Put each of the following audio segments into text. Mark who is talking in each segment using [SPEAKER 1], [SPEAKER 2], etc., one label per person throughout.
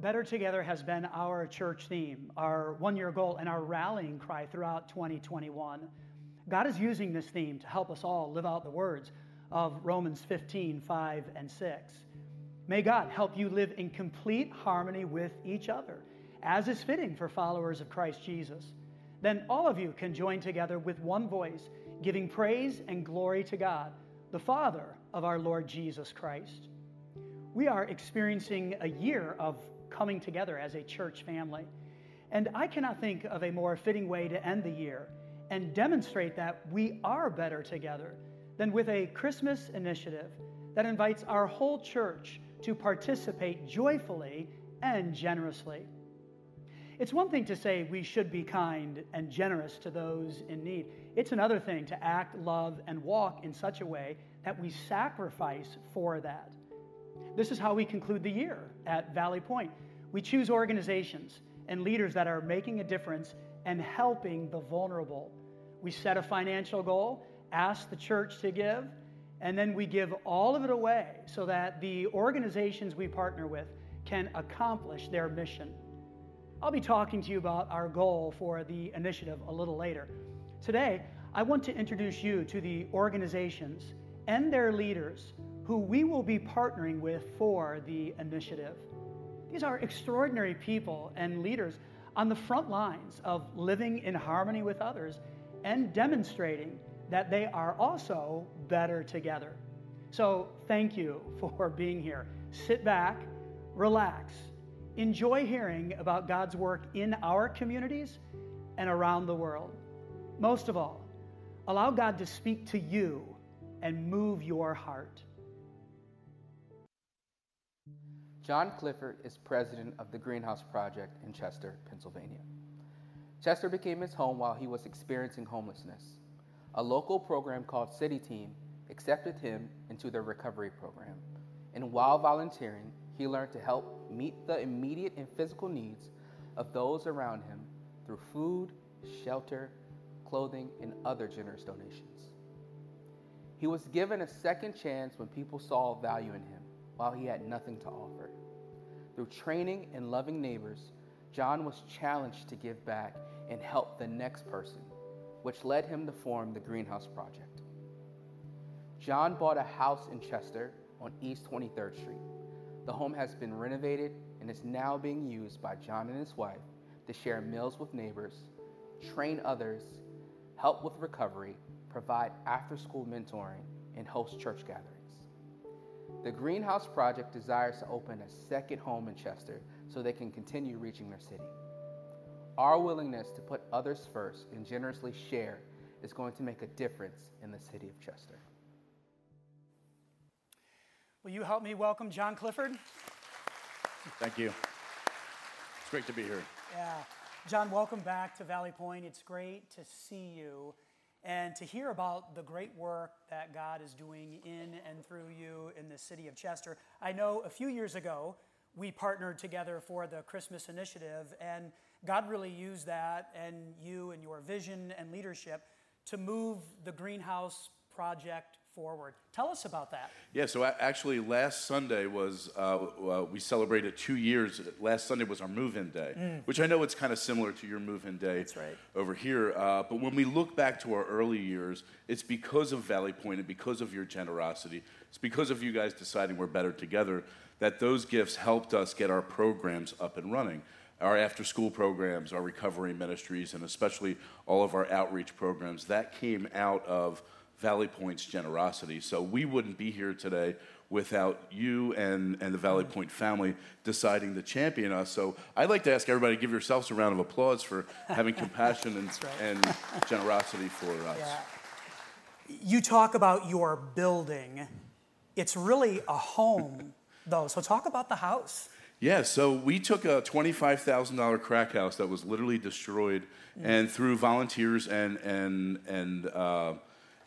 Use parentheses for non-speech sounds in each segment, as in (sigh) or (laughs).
[SPEAKER 1] Better Together has been our church theme, our one year goal, and our rallying cry throughout 2021. God is using this theme to help us all live out the words of Romans 15, 5, and 6. May God help you live in complete harmony with each other, as is fitting for followers of Christ Jesus. Then all of you can join together with one voice, giving praise and glory to God, the Father of our Lord Jesus Christ. We are experiencing a year of coming together as a church family. And I cannot think of a more fitting way to end the year and demonstrate that we are better together than with a Christmas initiative that invites our whole church to participate joyfully and generously. It's one thing to say we should be kind and generous to those in need. It's another thing to act, love, and walk in such a way that we sacrifice for that. This is how we conclude the year at Valley Point. We choose organizations and leaders that are making a difference and helping the vulnerable. We set a financial goal, ask the church to give, and then we give all of it away so that the organizations we partner with can accomplish their mission. I'll be talking to you about our goal for the initiative a little later. Today, I want to introduce you to the organizations and their leaders who we will be partnering with for the initiative. These are extraordinary people and leaders on the front lines of living in harmony with others and demonstrating that they are also better together. So, thank you (laughs) for being here. Sit back, relax, enjoy hearing about God's work in our communities and around the world. Most of all, allow God to speak to you and move your heart.
[SPEAKER 2] John Clifford is president of the Greenhouse Project in Chester, Pennsylvania. Chester became his home while he was experiencing homelessness. A local program called City Team accepted him into their recovery program. And while volunteering, he learned to help meet the immediate and physical needs of those around him through food, shelter, clothing, and other generous donations. He was given a second chance when people saw value in him while he had nothing to offer. Through training and loving neighbors, John was challenged to give back and help the next person, which led him to form the Greenhouse Project. John bought a house in Chester on East 23rd Street. The home has been renovated and is now being used by John and his wife to share meals with neighbors, train others, help with recovery, provide after school mentoring, and host church gatherings. The Greenhouse Project desires to open a second home in Chester so they can continue reaching their city. Our willingness to put others first and generously share is going to make a difference in the city of Chester.
[SPEAKER 1] Will you help me welcome John Clifford?
[SPEAKER 3] Thank you. It's great to be here.
[SPEAKER 1] Yeah. John, welcome back to Valley Point. It's great to see you and to hear about the great work that God is doing in and through you in the city of Chester. I know a few years ago, we partnered together for the Christmas initiative, and God really used that and you and your vision and leadership to move the greenhouse project forward. Tell us about that.
[SPEAKER 3] Yeah, so actually, last Sunday was, uh, uh, we celebrated two years. Last Sunday was our move in day, mm. which I know it's kind of similar to your move in day
[SPEAKER 1] That's right.
[SPEAKER 3] over here. Uh, but when we look back to our early years, it's because of Valley Point and because of your generosity. It's because of you guys deciding we're better together that those gifts helped us get our programs up and running our after school programs, our recovery ministries, and especially all of our outreach programs, that came out of Valley Point's generosity. So we wouldn't be here today without you and, and the Valley Point family deciding to champion us. So I'd like to ask everybody to give yourselves a round of applause for having (laughs) compassion and, right. and generosity for us. Yeah.
[SPEAKER 1] You talk about your building. It's really a home, (laughs) though. So talk about the house.
[SPEAKER 3] Yeah, so we took a $25,000 crack house that was literally destroyed, mm. and through volunteers and, and, and uh,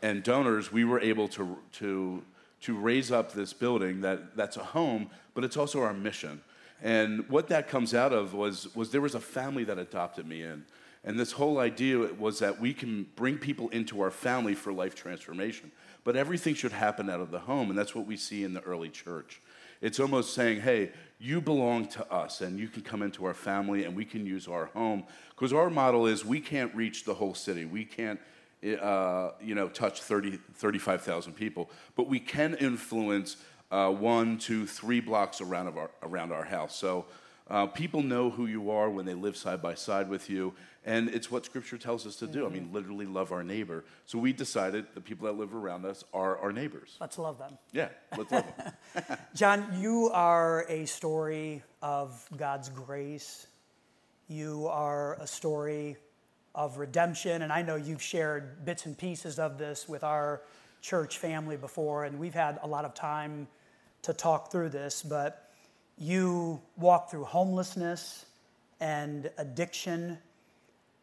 [SPEAKER 3] and donors, we were able to, to, to raise up this building that, that's a home, but it's also our mission. And what that comes out of was, was there was a family that adopted me in. And this whole idea was that we can bring people into our family for life transformation. But everything should happen out of the home, and that's what we see in the early church. It's almost saying, hey, you belong to us and you can come into our family and we can use our home. Because our model is we can't reach the whole city. We can't, uh, you know, touch 30, 35,000 people, but we can influence uh, one, two, three blocks around, of our, around our house. So uh, people know who you are when they live side by side with you, and it's what Scripture tells us to do. I mean, literally love our neighbor. So we decided the people that live around us are our neighbors.
[SPEAKER 1] Let's love them.
[SPEAKER 3] Yeah, let's love them. (laughs)
[SPEAKER 1] John, you are a story of God's grace. You are a story of redemption, and I know you've shared bits and pieces of this with our church family before, and we've had a lot of time to talk through this, but you walked through homelessness and addiction,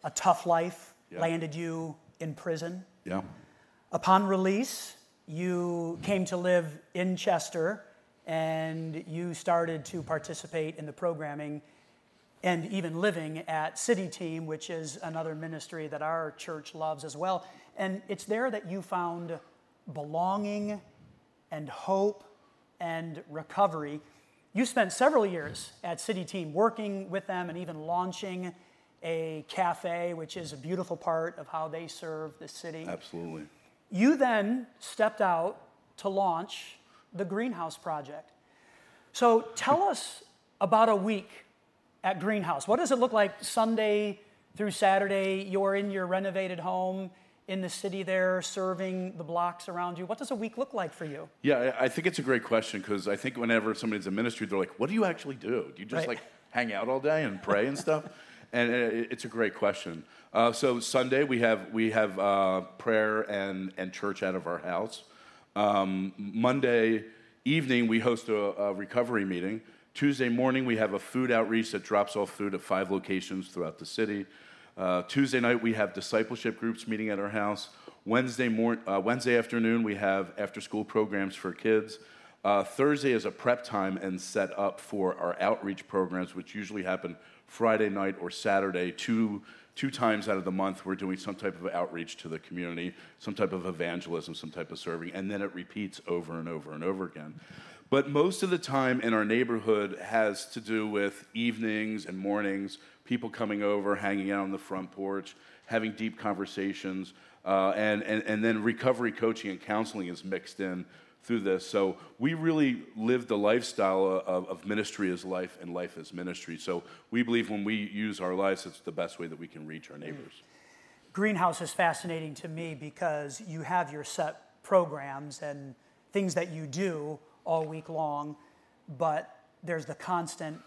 [SPEAKER 1] a tough life
[SPEAKER 3] Yeah.
[SPEAKER 1] landed you in prison.
[SPEAKER 3] Yeah.
[SPEAKER 1] Upon release, you came to live in Chester and you started to participate in the programming and even living at City Team, which is another ministry that our church loves as well. And it's there that you found belonging and hope and recovery. You spent several years at City Team working with them and even launching a cafe, which is a beautiful part of how they serve the city.
[SPEAKER 3] Absolutely.
[SPEAKER 1] You then stepped out to launch the Greenhouse Project. So tell us about a week at Greenhouse. What does it look like Sunday through Saturday? You're in your renovated home in the city there, serving the blocks around you. What does a week look like for you?
[SPEAKER 3] Yeah, I think it's a great question because I think whenever somebody's in ministry, they're like, "What do you actually do? Do you just
[SPEAKER 1] Right.
[SPEAKER 3] like hang out all day and pray and stuff?" (laughs) And it's a great question. Uh, so Sunday we have we have uh, prayer and and church out of our house. Um, Monday evening we host a, a recovery meeting. Tuesday morning we have a food outreach that drops off food at five locations throughout the city. Uh, Tuesday night we have discipleship groups meeting at our house. Wednesday mor- uh, Wednesday afternoon we have after school programs for kids. Uh, Thursday is a prep time and set up for our outreach programs, which usually happen Friday night or Saturday. Two two times out of the month we're doing some type of outreach to the community, some type of evangelism, some type of serving, and then it repeats over and over and over again. But most of the time in our neighborhood has to do with evenings and mornings, people coming over, hanging out on the front porch, having deep conversations, uh, and, and, and then recovery coaching and counseling is mixed in through this. So we really live the lifestyle of, of ministry as life and life as ministry. So we believe when we use our lives, it's the best way that we can reach our neighbors.
[SPEAKER 1] Greenhouse is fascinating to me because you have your set programs and things that you do all week long, but there's the constant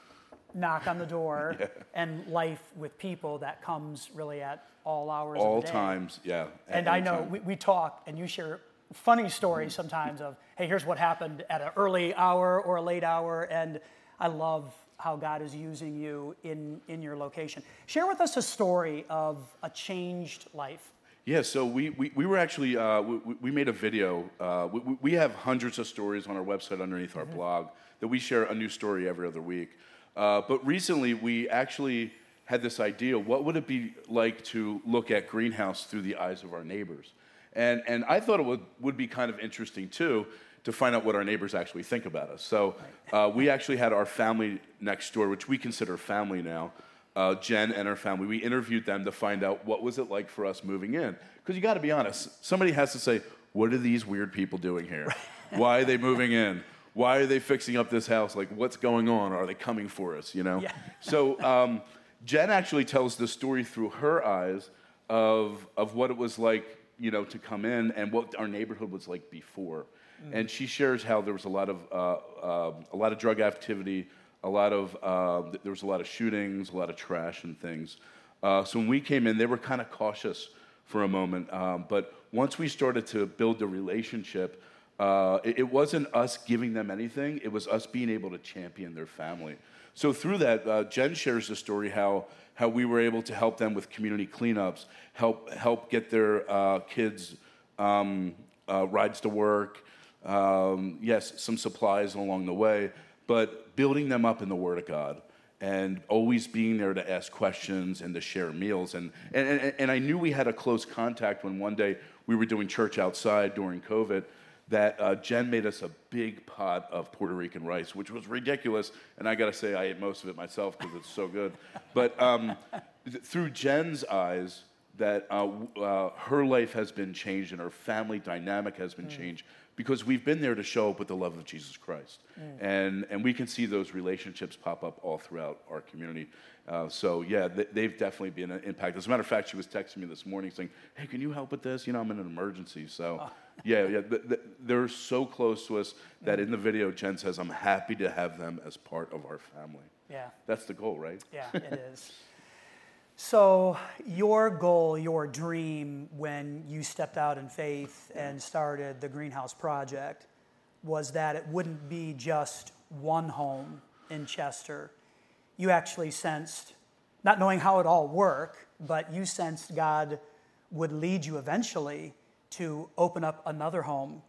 [SPEAKER 1] knock on the door (laughs) and life with people that comes really at all hours
[SPEAKER 3] All
[SPEAKER 1] of the day.
[SPEAKER 3] times, yeah.
[SPEAKER 1] And I know we, we talk and you share funny stories sometimes of, hey, here's what happened at an early hour or a late hour. And I love how God is using you in, in your location. Share with us a story of a changed life.
[SPEAKER 3] Yeah, so we, we, we were actually, uh, we, we- made a video. Uh, we, we- we have hundreds of stories on our website underneath our blog that we share a new story every other week. Uh, but recently, we actually had this idea what would it be like to look at Greenhouse through the eyes of our neighbors? And, and I thought it would, would be kind of interesting too to find out what our neighbors actually think about us. So uh, we actually had our family next door, which we consider family now uh, Jen and her family. We interviewed them to find out what was it like for us moving in. Because you got to be honest, somebody has to say, "What are these weird people doing here? (laughs) Why are they moving in? Why are they fixing up this house? Like, what's going on? Are they coming for us? You know?"
[SPEAKER 1] Yeah.
[SPEAKER 3] So um, Jen actually tells the story through her eyes of of what it was like, you know, to come in and what our neighborhood was like before. And she shares how there was a lot of uh, uh, a lot of drug activity, a lot of uh, there was a lot of shootings, a lot of trash and things. Uh, so when we came in, they were kind of cautious for a moment. Um, but once we started to build the relationship, uh, it, it wasn't us giving them anything; it was us being able to champion their family. So through that, uh, Jen shares the story how how we were able to help them with community cleanups, help help get their uh, kids um, uh, rides to work, um, yes, some supplies along the way, but building them up in the Word of God and always being there to ask questions and to share meals. And, and, and, and I knew we had a close contact when one day we were doing church outside during COVID that uh, Jen made us a big pot of Puerto Rican rice, which was ridiculous. And I got to say, I ate most of it myself because it's so good. But um, th- through Jen's eyes, that uh, uh, her life has been changed and her family dynamic has been mm. changed because we've been there to show up with the love of Jesus Christ. Mm. And, and we can see those relationships pop up all throughout our community. Uh, so, yeah, th- they've definitely been an impact. As a matter of fact, she was texting me this morning saying, Hey, can you help with this? You know, I'm in an emergency. So, oh. (laughs) yeah, yeah, th- th- they're so close to us that in the video, Jen says, I'm happy to have them as part of our family.
[SPEAKER 1] Yeah.
[SPEAKER 3] That's the goal, right?
[SPEAKER 1] Yeah, it is. (laughs) So, your goal, your dream when you stepped out in faith and started the Greenhouse Project was that it wouldn't be just one home in Chester. You actually sensed, not knowing how it all worked, but you sensed God would lead you eventually to open up another home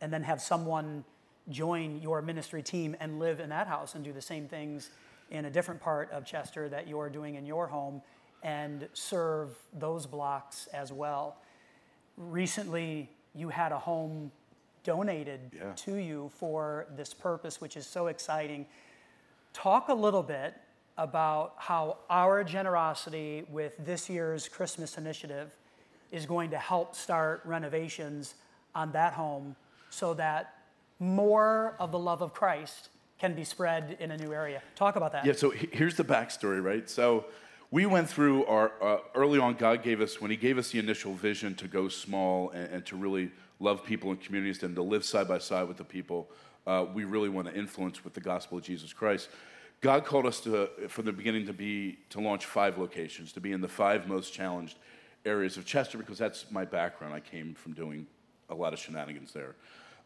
[SPEAKER 1] and then have someone join your ministry team and live in that house and do the same things in a different part of Chester that you're doing in your home and serve those blocks as well. Recently, you had a home donated yeah. to you for this purpose, which is so exciting. Talk a little bit about how our generosity with this year's Christmas initiative is going to help start renovations on that home so that more of the love of Christ can be spread in a new area. Talk about that.
[SPEAKER 3] Yeah, so here's the backstory, right? So we went through our uh, early on god gave us when he gave us the initial vision to go small and, and to really love people and communities and to live side by side with the people uh, we really want to influence with the gospel of jesus christ. God called us to from the beginning to be to launch five locations to be in the five most challenged areas of chester because that's my background. I came from doing a lot of shenanigans there.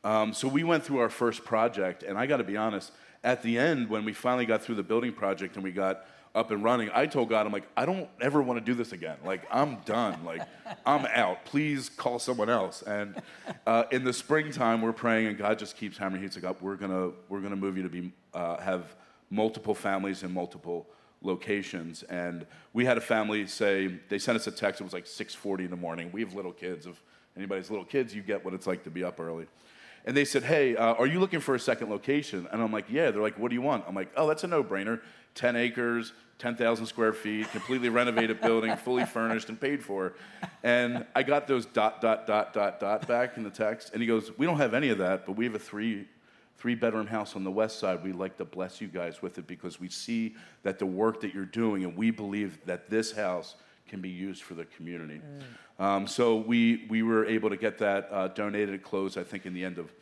[SPEAKER 3] Um, so we went through our first project and i got to be honest at the end when we finally got through the building project and we got up and running, I told God, I'm like, I don't ever want to do this again. Like, I'm done. Like, I'm out. Please call someone else. And uh, in the springtime, we're praying, and God just keeps hammering. He's like, up. we're gonna we're gonna move you to be uh, have multiple families in multiple locations. And we had a family say they sent us a text. It was like 6:40 in the morning. We have little kids. If anybody's little kids, you get what it's like to be up early. And they said, Hey, uh, are you looking for a second location? And I'm like, Yeah. They're like, What do you want? I'm like, Oh, that's a no brainer. 10 acres, 10,000 square feet, completely renovated building, fully furnished and paid for. And I got those dot, dot, dot, dot, dot back in the text. And he goes, We don't have any of that, but we have a three, three bedroom house on the west side. We'd like to bless you guys with it because we see that the work that you're doing, and we believe that this house can be used for the community. Mm. Um, so we, we were able to get that uh, donated, and closed, I think, in the end of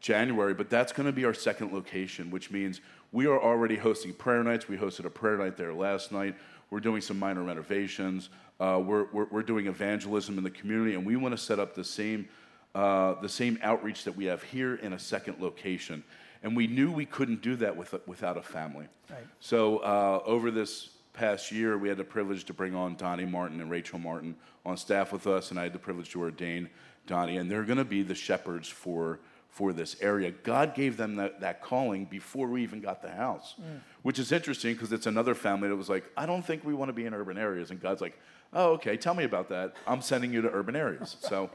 [SPEAKER 3] January, but that's going to be our second location, which means we are already hosting prayer nights. We hosted a prayer night there last night. We're doing some minor renovations. Uh, we're, we're, we're, doing evangelism in the community, and we want to set up the same, uh, the same outreach that we have here in a second location. And we knew we couldn't do that with, without a family. Right. So uh, over this past year, we had the privilege to bring on Donnie Martin and Rachel Martin on staff with us, and I had the privilege to ordain Donnie. And they're going to be the shepherds for for this area. God gave them that, that calling before we even got the house, mm. which is interesting because it's another family that was like, I don't think we want to be in urban areas. And God's like, oh, okay, tell me about that. I'm sending you to urban areas. right. So,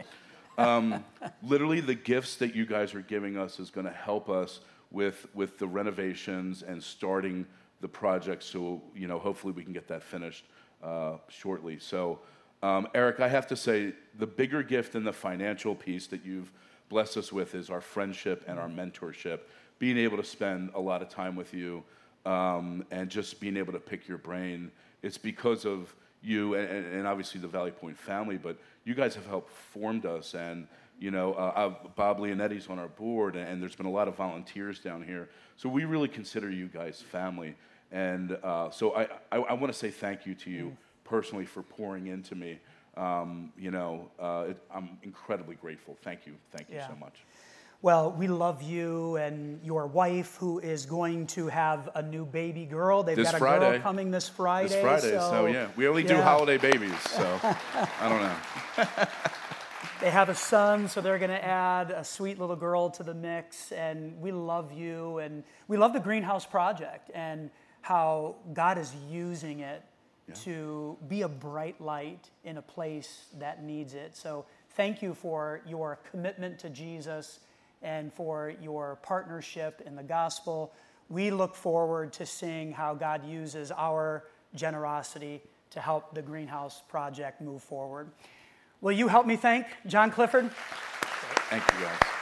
[SPEAKER 3] um, literally, the gifts that you guys are giving us is going to help us with, with the renovations and starting the project. So, you know, hopefully we can get that finished uh, shortly. So, um, Eric, I have to say, the bigger gift than the financial piece that you've blessed us with is our friendship and our mentorship. Being able to spend a lot of time with you um, and just being able to pick your brain. It's because of you and, and, obviously the Valley Point family, but you guys have helped formed us. And, you know, uh, Bob Leonetti's on our board, and there's been a lot of volunteers down here. So we really consider you guys family. And uh, so I, I, I want to say thank you to you personally for pouring into me um, you know, uh, it, I'm incredibly grateful. Thank you. Thank you yeah. so much.
[SPEAKER 1] Well, we love you and your wife, who is going to have a new baby girl. They've
[SPEAKER 3] this
[SPEAKER 1] got a
[SPEAKER 3] Friday.
[SPEAKER 1] girl coming this Friday.
[SPEAKER 3] This Friday, so, so yeah, we only yeah. do holiday babies, so (laughs) I don't know.
[SPEAKER 1] they have a son, so they're going to add a sweet little girl to the mix. And we love you, and we love the Greenhouse Project and how God is using it yeah. to be a bright light in a place that needs it. So thank you for your commitment to Jesus and for your partnership in the gospel. We look forward to seeing how God uses our generosity to help the Greenhouse Project move forward. Will you help me thank John Clifford?
[SPEAKER 3] Thank you, guys.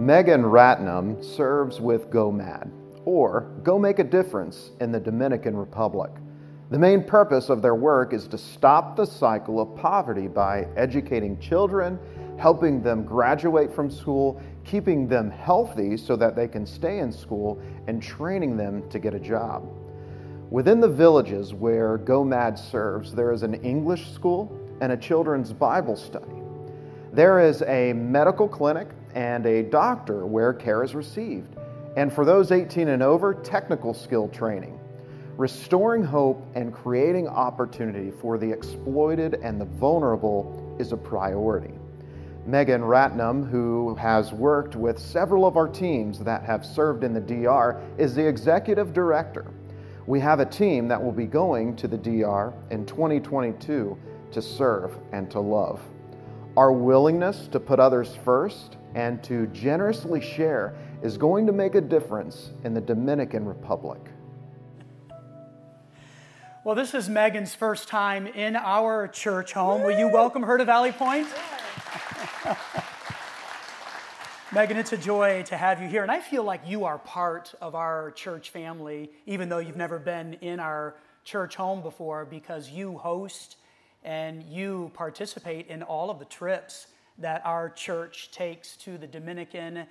[SPEAKER 4] Megan Ratnam serves with GoMad, or Go Make a Difference in the Dominican Republic. The main purpose of their work is to stop the cycle of poverty by educating children, helping them graduate from school, keeping them healthy so that they can stay in school, and training them to get a job. Within the villages where GoMad serves, there is an English school and a children's Bible study. There is a medical clinic and a doctor where care is received. And for those 18 and over, technical skill training. Restoring hope and creating opportunity for the exploited and the vulnerable is a priority. Megan Ratnam, who has worked with several of our teams that have served in the DR, is the executive director. We have a team that will be going to the DR in 2022 to serve and to love. Our willingness to put others first and to generously share is going to make a difference in the Dominican Republic.
[SPEAKER 1] Well, this is Megan's first time in our church home. Will you welcome her to Valley Point? (laughs) Megan, it's a joy to have you here. And I feel like you are part of our church family, even though you've never been in our church home before, because you host and you participate in all of the trips that our church takes to the Dominican.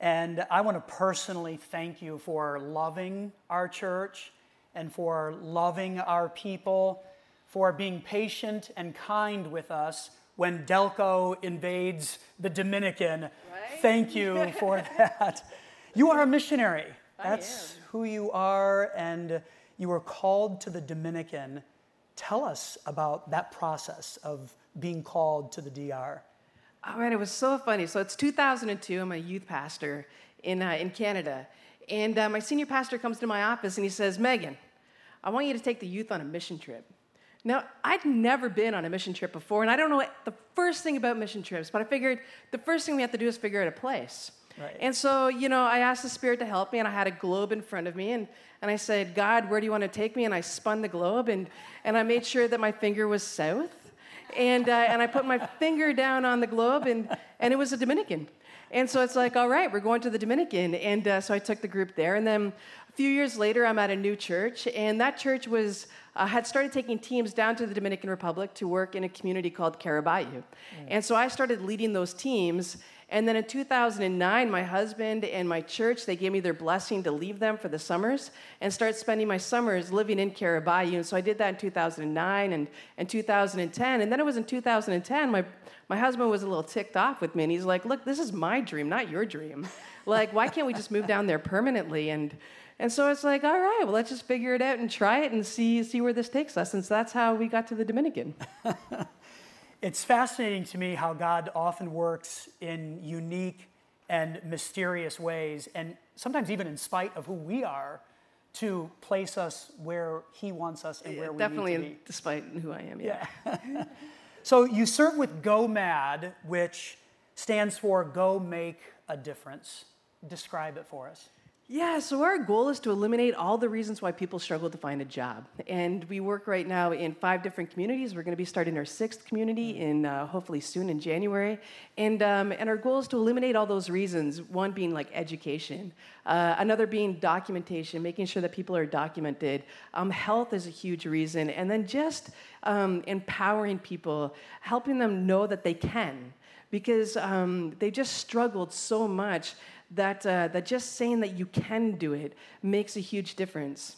[SPEAKER 1] And I want to personally thank you for loving our church and for loving our people, for being patient and kind with us when Delco invades the Dominican. Right? Thank you for (laughs) that. You are a missionary. That's who you are, and you were called to the Dominican. Tell us about that process of being called to the DR.
[SPEAKER 5] All right, it was so funny. So it's 2002. I'm a youth pastor in, uh, in Canada. And uh, my senior pastor comes to my office and he says, Megan, I want you to take the youth on a mission trip. Now, I'd never been on a mission trip before, and I don't know what, the first thing about mission trips, but I figured the first thing we have to do is figure out a place. Right. And so, you know, I asked the Spirit to help me, and I had a globe in front of me, and, and I said, God, where do you want to take me? And I spun the globe, and, and I made sure that my finger was south and, uh, and I put my finger down on the globe, and, and it was a Dominican. And so it's like, all right, we're going to the Dominican. And uh, so I took the group there. And then a few years later, I'm at a new church, and that church was uh, had started taking teams down to the Dominican Republic to work in a community called Caraballo. Mm. And so I started leading those teams. And then in 2009, my husband and my church, they gave me their blessing to leave them for the summers and start spending my summers living in Caraballo. And so I did that in 2009 and, and 2010. And then it was in 2010, my, my husband was a little ticked off with me. And he's like, look, this is my dream, not your dream. (laughs) Like, why can't we just move down there permanently? And, and so it's like, all right, well, let's just figure it out and try it and see, see where this takes us. And so that's how we got to the Dominican. (laughs)
[SPEAKER 1] It's fascinating to me how God often works in unique and mysterious ways, and sometimes even in spite of who we are, to place us where He wants us and where we
[SPEAKER 5] definitely
[SPEAKER 1] need to be.
[SPEAKER 5] despite who I am. Yeah.
[SPEAKER 1] yeah. (laughs) so you serve with Go Mad, which stands for Go Make a Difference. Describe it for us.
[SPEAKER 5] Yeah, so our goal is to eliminate all the reasons why people struggle to find a job. And we work right now in five different communities. We're going to be starting our sixth community in uh, hopefully soon in January. And, um, and our goal is to eliminate all those reasons one being like education, uh, another being documentation, making sure that people are documented. Um, health is a huge reason. And then just um, empowering people, helping them know that they can. Because um, they just struggled so much that, uh, that just saying that you can do it makes a huge difference.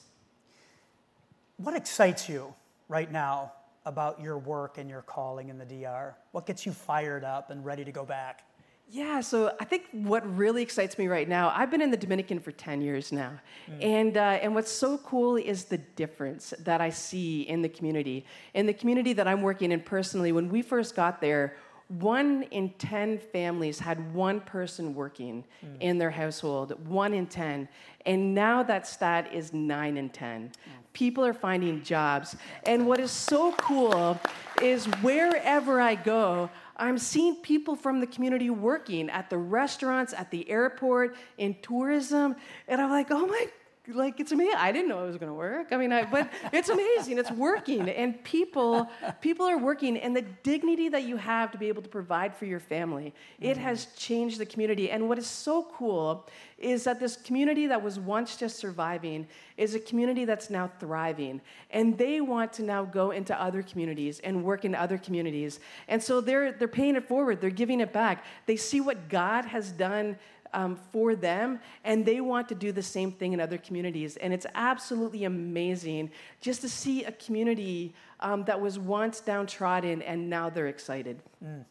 [SPEAKER 1] What excites you right now about your work and your calling in the DR? What gets you fired up and ready to go back?
[SPEAKER 5] Yeah, so I think what really excites me right now, I've been in the Dominican for 10 years now. Mm. And, uh, and what's so cool is the difference that I see in the community. In the community that I'm working in personally, when we first got there, one in 10 families had one person working mm. in their household, one in 10. And now that stat is nine in 10. people are finding jobs. And what is so cool is wherever I go, I'm seeing people from the community working at the restaurants, at the airport, in tourism, and I'm like, oh my like it's amazing. I didn't know it was going to work. I mean, I, but it's amazing. It's working, and people people are working, and the dignity that you have to be able to provide for your family, it mm-hmm. has changed the community. And what is so cool is that this community that was once just surviving is a community that's now thriving, and they want to now go into other communities and work in other communities. And so they're they're paying it forward. They're giving it back. They see what God has done um, for them, and they want to do the same thing in other communities. And it's absolutely amazing just to see a community um, that was once downtrodden and now they're excited. Mm.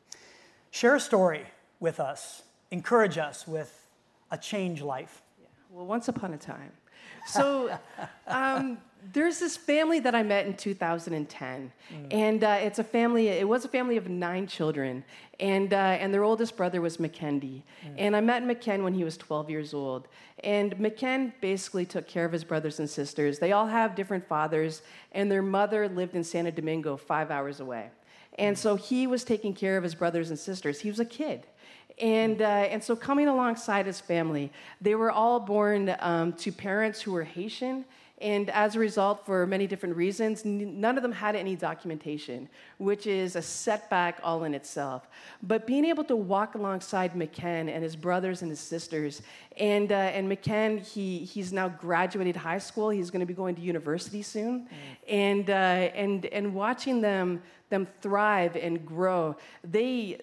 [SPEAKER 1] Share a story with us, encourage us with a change life.
[SPEAKER 5] Yeah. Well, once upon a time. So, (laughs) um, there's this family that I met in 2010, mm. and uh, it's a family. It was a family of nine children, and uh, and their oldest brother was McKendy. Mm. And I met McKen when he was 12 years old. And McKen basically took care of his brothers and sisters. They all have different fathers, and their mother lived in Santo Domingo, five hours away. And mm. so he was taking care of his brothers and sisters. He was a kid. And, uh, and so, coming alongside his family, they were all born um, to parents who were Haitian and as a result, for many different reasons, none of them had any documentation, which is a setback all in itself. But being able to walk alongside McKen and his brothers and his sisters, and, uh, and McKen, he, he's now graduated high school, he's going to be going to university soon, mm. and, uh, and, and watching them, them thrive and grow, they,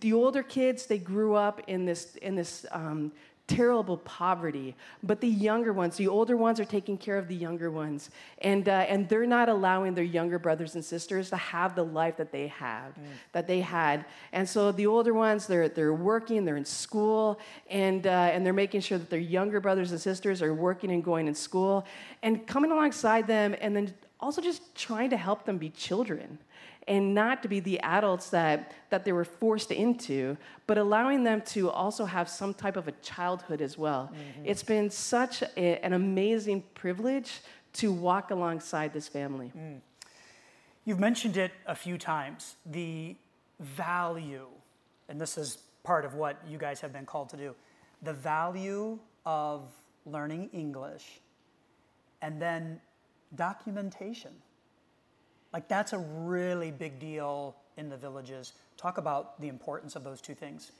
[SPEAKER 5] the older kids, they grew up in this, in this um, terrible poverty. But the younger ones, the older ones, are taking care of the younger ones. And, uh, and they're not allowing their younger brothers and sisters to have the life that they have, mm. that they had. And so the older ones, they're, they're working, they're in school, and, uh, and they're making sure that their younger brothers and sisters are working and going in school, and coming alongside them, and then also just trying to help them be children and not to be the adults that, that they were forced into, but allowing them to also have some type of a childhood as well. Mm-hmm. It's been such a, an amazing privilege to walk alongside this family. Mm.
[SPEAKER 1] You've mentioned it a few times the value, and this is part of what you guys have been called to do the value of learning English and then documentation. Like, that's a really big deal in the villages. Talk about the importance of those two things.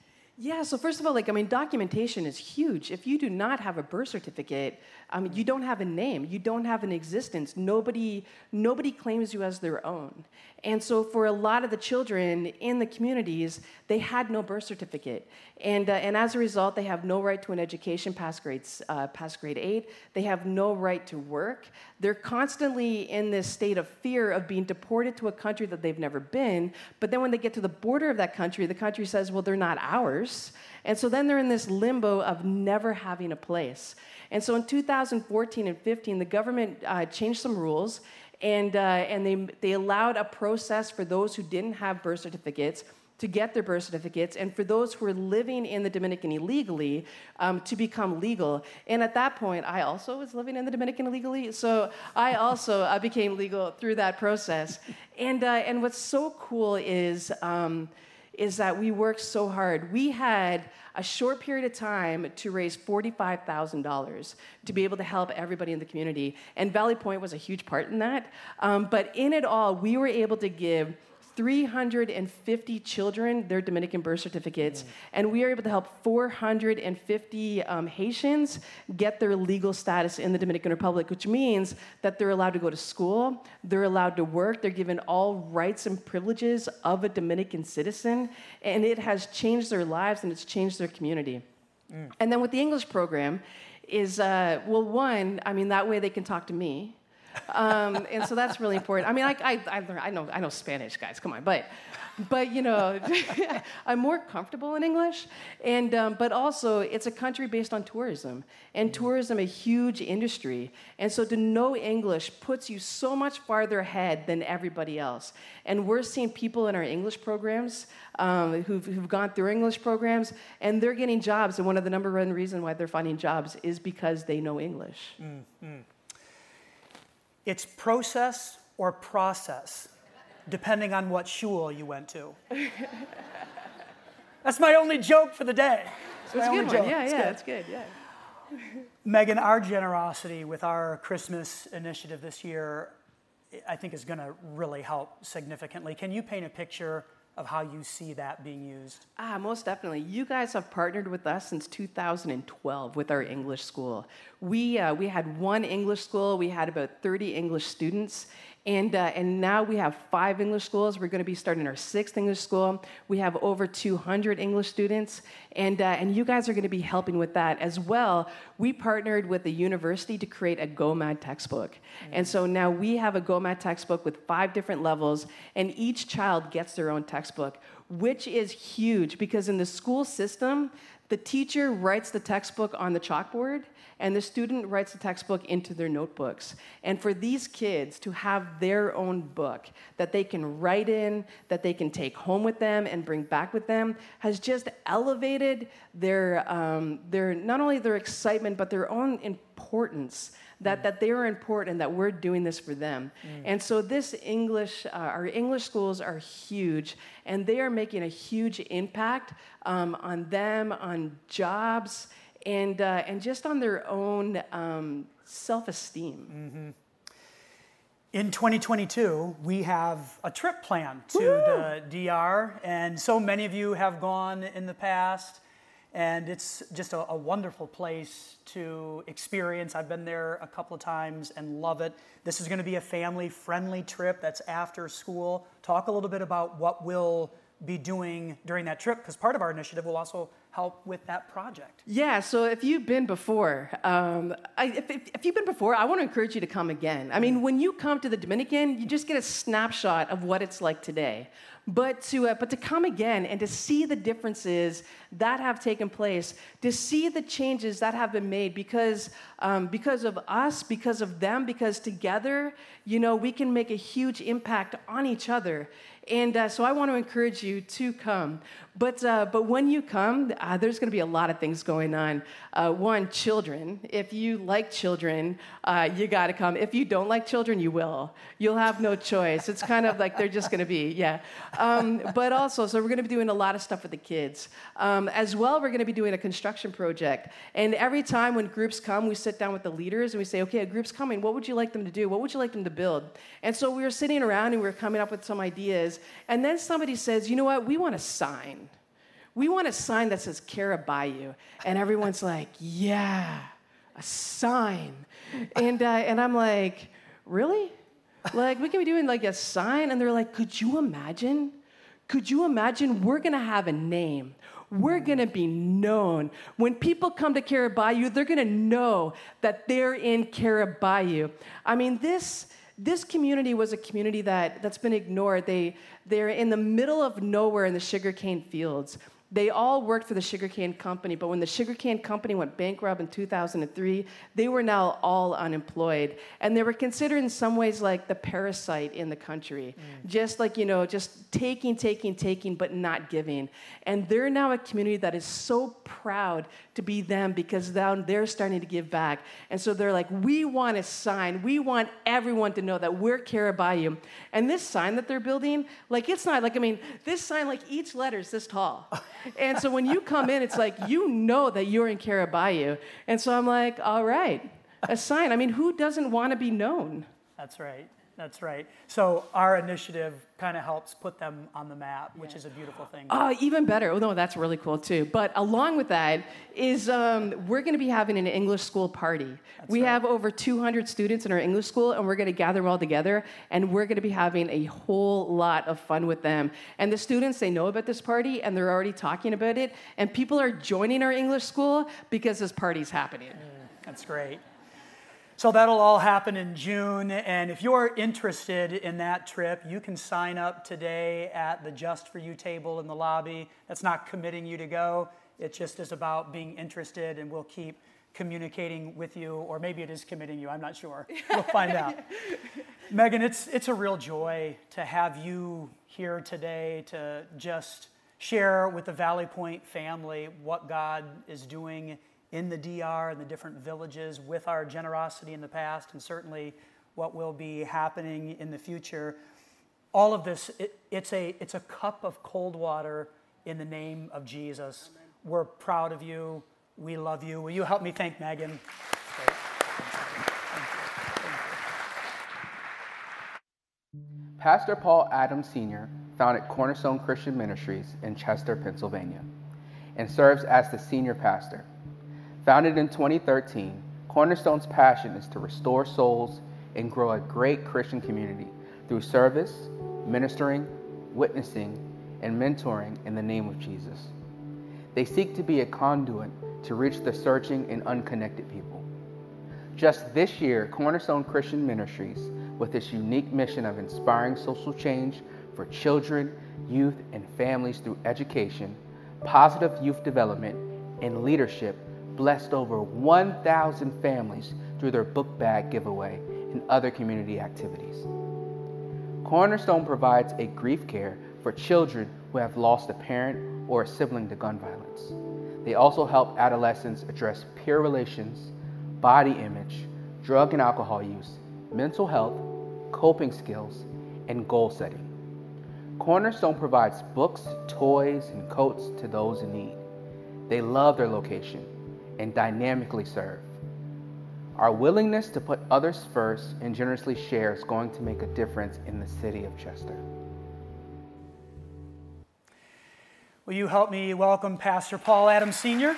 [SPEAKER 5] Yeah, so first of all, like, I mean, documentation is huge. If you do not have a birth certificate, um, you don't have a name, you don't have an existence. Nobody, nobody claims you as their own. And so, for a lot of the children in the communities, they had no birth certificate. And, uh, and as a result, they have no right to an education past, grades, uh, past grade eight. They have no right to work. They're constantly in this state of fear of being deported to a country that they've never been. But then when they get to the border of that country, the country says, well, they're not ours. And so then they're in this limbo of never having a place. And so in 2014 and 15, the government uh, changed some rules and, uh, and they, they allowed a process for those who didn't have birth certificates to get their birth certificates, and for those who are living in the Dominican illegally um, to become legal. And at that point, I also was living in the Dominican illegally, so I also uh, became legal through that process. And, uh, and what's so cool is, um, is that we worked so hard. We had a short period of time to raise $45,000 to be able to help everybody in the community. And Valley Point was a huge part in that. Um, but in it all, we were able to give 350 children their Dominican birth certificates, mm. and we are able to help 450 um, Haitians get their legal status in the Dominican Republic, which means that they're allowed to go to school, they're allowed to work, they're given all rights and privileges of a Dominican citizen, and it has changed their lives and it's changed their community. Mm. And then with the English program, is uh, well, one, I mean, that way they can talk to me um, and so that's really important. I mean, I, I, I, learn, I, know, I know Spanish, guys, come on. But, but you know, (laughs) I'm more comfortable in English. And, um, but also, it's a country based on tourism. And mm-hmm. tourism, a huge industry. And so to know English puts you so much farther ahead than everybody else. And we're seeing people in our English programs um, who've, who've gone through English programs, and they're getting jobs. And one of the number one reasons why they're finding jobs is because they know English. Mm-hmm.
[SPEAKER 1] It's process or process, depending on what shul you went to. (laughs) That's my only joke for the day.
[SPEAKER 5] It's a good one. Yeah, yeah, it's good. Yeah.
[SPEAKER 1] Megan, our generosity with our Christmas initiative this year, I think, is going to really help significantly. Can you paint a picture of how you see that being used?
[SPEAKER 5] Ah, most definitely. You guys have partnered with us since 2012 with our English school. We, uh, we had one English school, we had about 30 English students, and, uh, and now we have five English schools. We're going to be starting our sixth English school. We have over 200 English students, and, uh, and you guys are going to be helping with that as well. We partnered with the university to create a GoMad textbook. Mm-hmm. And so now we have a GoMad textbook with five different levels, and each child gets their own textbook, which is huge because in the school system, the teacher writes the textbook on the chalkboard, and the student writes the textbook into their notebooks. And for these kids to have their own book that they can write in, that they can take home with them and bring back with them, has just elevated their, um, their not only their excitement, but their own importance that, that they are important that we're doing this for them. Mm. And so this English, uh, our English schools are huge, and they are making a huge impact um, on them, on jobs, and, uh, and just on their own um, self-esteem.
[SPEAKER 1] Mm-hmm. In 2022, we have a trip planned to Woo! the DR, and so many of you have gone in the past. And it's just a, a, wonderful place to experience. I've been there a couple of times and love it. This is going to be a family friendly trip that's after school. Talk a little bit about what we'll be doing during that trip, because part of our initiative will also help with that project.
[SPEAKER 5] Yeah, so if you've been before, um, I, if, if, if, you've been before, I want to encourage you to come again. I mean, when you come to the Dominican, you just get a snapshot of what it's like today. But to, uh, but to come again and to see the differences that have taken place, to see the changes that have been made because, um, because of us, because of them, because together, you know, we can make a huge impact on each other. And uh, so I want to encourage you to come. But, uh, but when you come, uh, there's going to be a lot of things going on. Uh, one, children. If you like children, uh, you got to come. If you don't like children, you will. You'll have no choice. It's kind of like they're just going to be, yeah. Um, but also, so we're going to be doing a lot of stuff with the kids. Um, as well, we're going to be doing a construction project. And every time when groups come, we sit down with the leaders and we say, okay, a group's coming. What would you like them to do? What would you like them to build? And so we were sitting around and we were coming up with some ideas. And then somebody says, you know what? We want a sign we want a sign that says Caraballo. And everyone's like, yeah, a sign. And, uh, and I'm like, really? Like, we can be doing like a sign? And they're like, could you imagine? Could you imagine we're gonna have a name? We're gonna be known. When people come to Caraballo, they're gonna know that they're in Cara Bayou. I mean, this this community was a community that, that's been ignored. They, they're in the middle of nowhere in the sugarcane fields. They all worked for the sugarcane company, but when the sugarcane company went bankrupt in 2003, they were now all unemployed. And they were considered in some ways like the parasite in the country. Mm. Just like, you know, just taking, taking, taking, but not giving. And they're now a community that is so proud to be them because now they're starting to give back. And so they're like, we want a sign. We want everyone to know that we're Caraballo. And this sign that they're building, like, it's not like, I mean, this sign, like, each letter is this tall. (laughs) and so when you come in, it's like you know that you're in Caraballo. And so I'm like, all right, a sign. I mean, who doesn't want to be known?
[SPEAKER 1] That's right. That's right. So our initiative kind of helps put them on the map, which yeah. is a beautiful thing.
[SPEAKER 5] Oh, even better. Oh, no, that's really cool too. But along with that is um, we're going to be having an English school party. That's we right. have over 200 students in our English school, and we're going to gather them all together, and we're going to be having a whole lot of fun with them. And the students, they know about this party, and they're already talking about it, and people are joining our English school because this party's happening.
[SPEAKER 1] Mm, that's great. So that'll all happen in June. And if you're interested in that trip, you can sign up today at the Just For You table in the lobby. That's not committing you to go, it just is about being interested, and we'll keep communicating with you, or maybe it is committing you, I'm not sure. We'll find out. (laughs) Megan, it's, it's a real joy to have you here today to just share with the Valley Point family what God is doing in the DR and the different villages with our generosity in the past, and certainly what will be happening in the future. All of this, it, it's, a, it's a cup of cold water in the name of Jesus. Amen. We're proud of you. We love you. Will you help me thank Megan?
[SPEAKER 2] Pastor Paul Adams Sr. founded Cornerstone Christian Ministries in Chester, Pennsylvania, and serves as the senior pastor. Founded in 2013, Cornerstone's passion is to restore souls and grow a great Christian community through service, ministering, witnessing, and mentoring in the name of Jesus. They seek to be a conduit to reach the searching and unconnected people. Just this year, Cornerstone Christian Ministries, with its unique mission of inspiring social change for children, youth, and families through education, positive youth development, and leadership, blessed over 1,000 families through their book bag giveaway and other community activities. Cornerstone provides a grief care for children who have lost a parent or a sibling to gun violence. They also help adolescents address peer relations, body image, drug and alcohol use, mental health, coping skills, and goal setting. Cornerstone provides books, toys, and coats to those in need. They love their location and dynamically serve. Our willingness to put others first and generously share is going to make a difference in the city of Chester.
[SPEAKER 1] Will you help me welcome Pastor Paul Adams Sr.?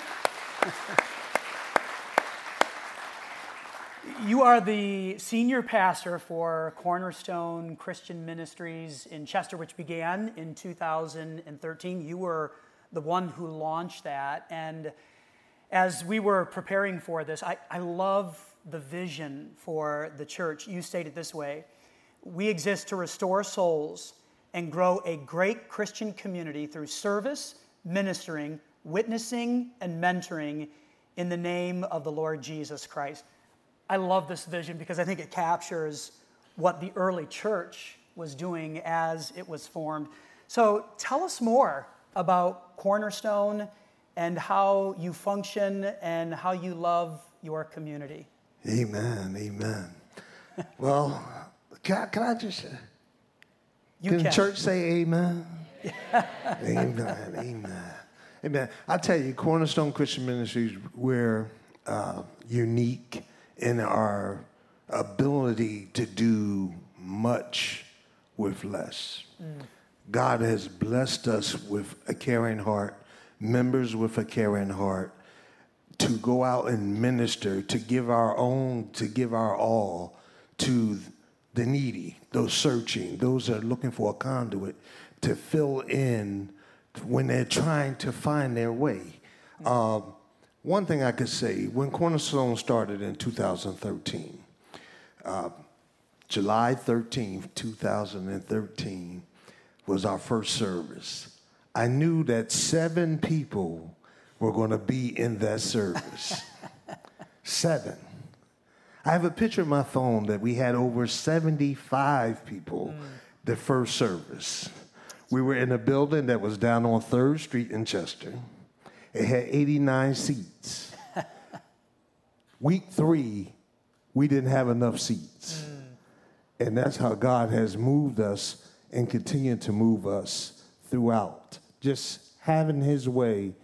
[SPEAKER 1] you are the senior pastor for Cornerstone Christian Ministries in Chester, which began in 2013. You were the one who launched that. And as we were preparing for this, I, I love the vision for the church. You stated this way We exist to restore souls and grow a great Christian community through service, ministering, witnessing, and mentoring in the name of the Lord Jesus Christ. I love this vision because I think it captures what the early church was doing as it was formed. So tell us more about Cornerstone and how you function and how you love your community.
[SPEAKER 6] Amen, amen. (laughs) well, can I, can I just
[SPEAKER 1] you
[SPEAKER 6] can,
[SPEAKER 1] can.
[SPEAKER 6] church say amen? (laughs) amen, amen. Amen. I tell you, Cornerstone Christian Ministries, we're uh, unique in our ability to do much with less. Mm. God has blessed us with a caring heart, members with a caring heart, to go out and minister, to give our own, to give our all to the needy, those searching, those that are looking for a conduit to fill in when they're trying to find their way. Um, one thing I could say when Cornerstone started in 2013, uh, July 13, 2013, was our first service. I knew that seven people were going to be in that service. (laughs) seven. I have a picture of my phone that we had over 75 people mm. the first service. We were in a building that was down on 3rd Street in Chester. It had 89 seats. (laughs) Week three, we didn't have enough seats. Mm. And that's how God has moved us and continued to move us throughout. Just having His way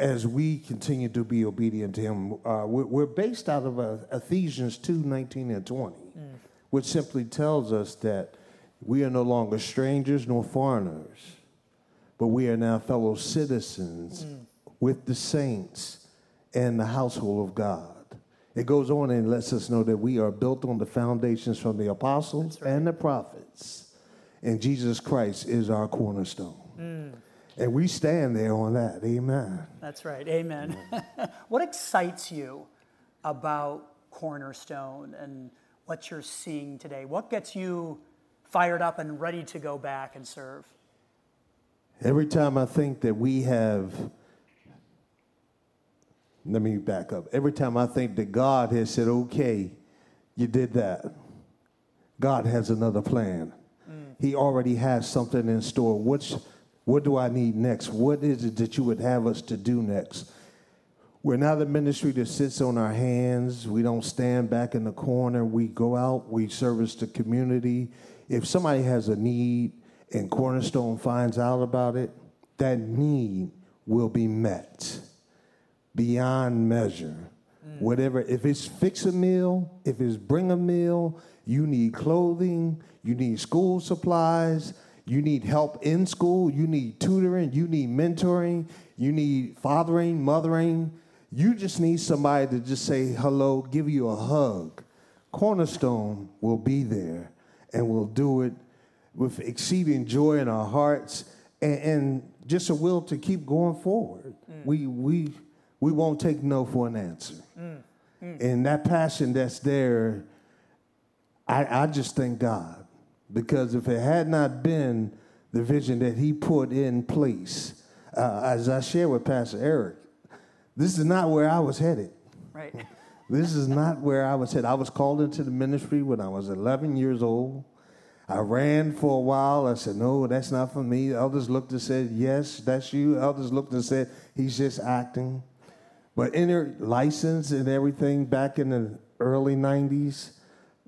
[SPEAKER 6] as we continue to be obedient to Him. Uh, we're, we're, based out of uh, Ephesians 2 19 and 20, mm. which simply tells us that we are no longer strangers nor foreigners, but we are now fellow citizens mm. with the saints and the household of God. It goes on and lets us know that we are built on the foundations from the apostles right. and the prophets, and Jesus Christ is our cornerstone. Mm. And we stand there on that. Amen.
[SPEAKER 1] That's right. Amen. (laughs) what excites you about Cornerstone and what you're seeing today? What gets you fired up and ready to go back and serve?
[SPEAKER 6] Every time I think that we have, let me back up. Every time I think that God has said, okay, you did that, God has another plan. He already has something in store. What's what do I need next? What is it that you would have us to do next? We're not a ministry that sits on our hands. We don't stand back in the corner. We go out, we service the community. If somebody has a need and Cornerstone finds out about it, that need will be met beyond measure. Mm. Whatever, if it's fix a meal, if it's bring a meal, you need clothing, you need school supplies, you need help in school, you need tutoring, you need mentoring, you need fathering, mothering. You just need somebody to just say hello, give you a hug. Cornerstone will be there and we'll do it with exceeding joy in our hearts and, and just a will to keep going forward. Mm. We, we, we won't take no for an answer. Mm. Mm. And that passion that's there, I, I just thank God. Because if it had not been the vision that He put in place, uh, as I shared with Pastor Eric, this is not where I was headed.
[SPEAKER 1] Right. (laughs)
[SPEAKER 6] This is not where I was headed. I was called into the ministry when I was 11 years old. I ran for a while. I said, no, that's not for me. Others looked and said, yes, that's you. Others looked and said, he's just acting. But enter license and everything back in the early 90s,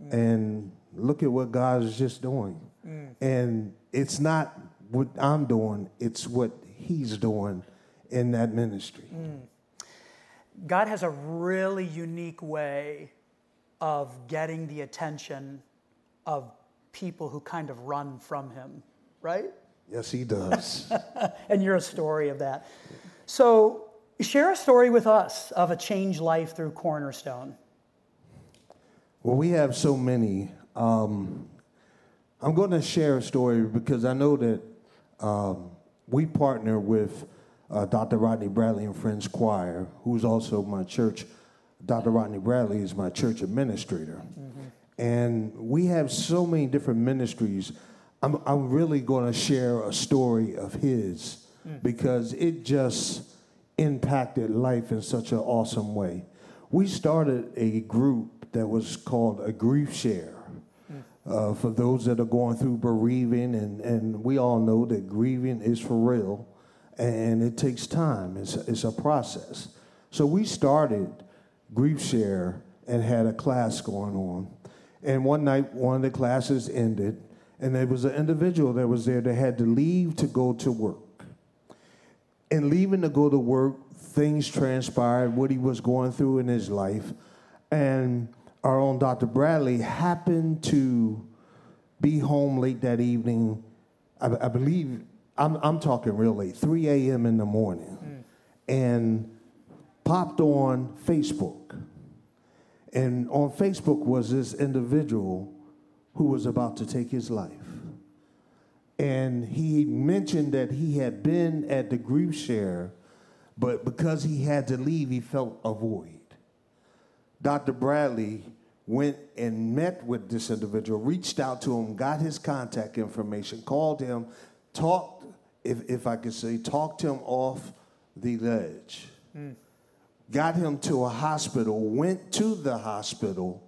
[SPEAKER 6] mm. and look at what God is just doing. Mm. And it's not what I'm doing, it's what he's doing in that ministry. Mm.
[SPEAKER 1] God has a really unique way of getting the attention of people who kind of run from him, right?
[SPEAKER 6] Yes, he does. (laughs)
[SPEAKER 1] and you're a story of that. So, share a story with us of a changed life through Cornerstone.
[SPEAKER 6] Well, we have so many. Um, I'm going to share a story because I know that um, we partner with uh, Dr. Rodney Bradley and Friends Choir, who's also my church. Dr. Rodney Bradley is my church administrator. Mm-hmm. And we have so many different ministries. I'm, I'm really going to share a story of his mm. because it just impacted life in such an awesome way. We started a group that was called a grief share. Uh, for those that are going through bereaving, and, and we all know that grieving is for real and it takes time, it's, it's a process. So we started Grief Share and had a class going on. And one night, one of the classes ended, and there was an individual that was there that had to leave to go to work. And leaving to go to work, things transpired, what he was going through in his life. And our own Dr. Bradley happened to be home late that evening. I, I believe, I'm, I'm talking real late, 3 a.m. in the morning, mm. and popped on Facebook and on Facebook was this individual who was about to take his life. And he mentioned that he had been at the grief share, but because he had to leave, he felt a void. Dr. Bradley went and met with this individual, reached out to him, got his contact information, called him, talked, if, if I could say, talked him off the ledge. Mm got him to a hospital, went to the hospital,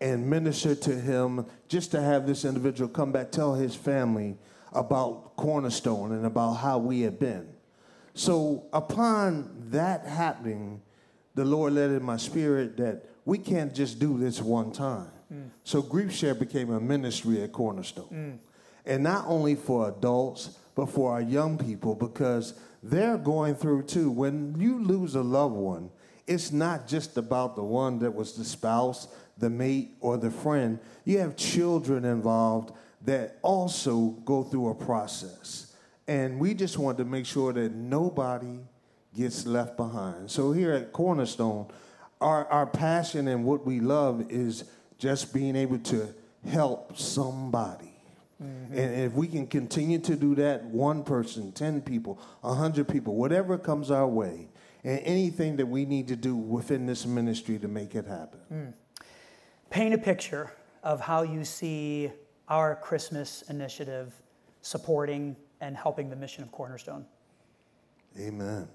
[SPEAKER 6] and ministered to him just to have this individual come back, tell his family about Cornerstone and about how we had been. So, upon that happening, the Lord led in my spirit that we can't just do this one time. Mm. So, Grief Share became a ministry at Cornerstone. Mm. And not only for adults, but for our young people, because they're going through too. When you lose a loved one, it's not just about the one that was the spouse, the mate, or the friend. You have children involved that also go through a process. And we just want to make sure that nobody gets left behind. So here at Cornerstone, our, our passion and what we love is just being able to help somebody. Mm-hmm. And if we can continue to do that, one person, 10 people, 100 people, whatever comes our way, and anything that we need to do within this ministry to make it happen. Mm.
[SPEAKER 1] Paint a picture of how you see our Christmas initiative supporting and helping the mission of Cornerstone.
[SPEAKER 6] Amen.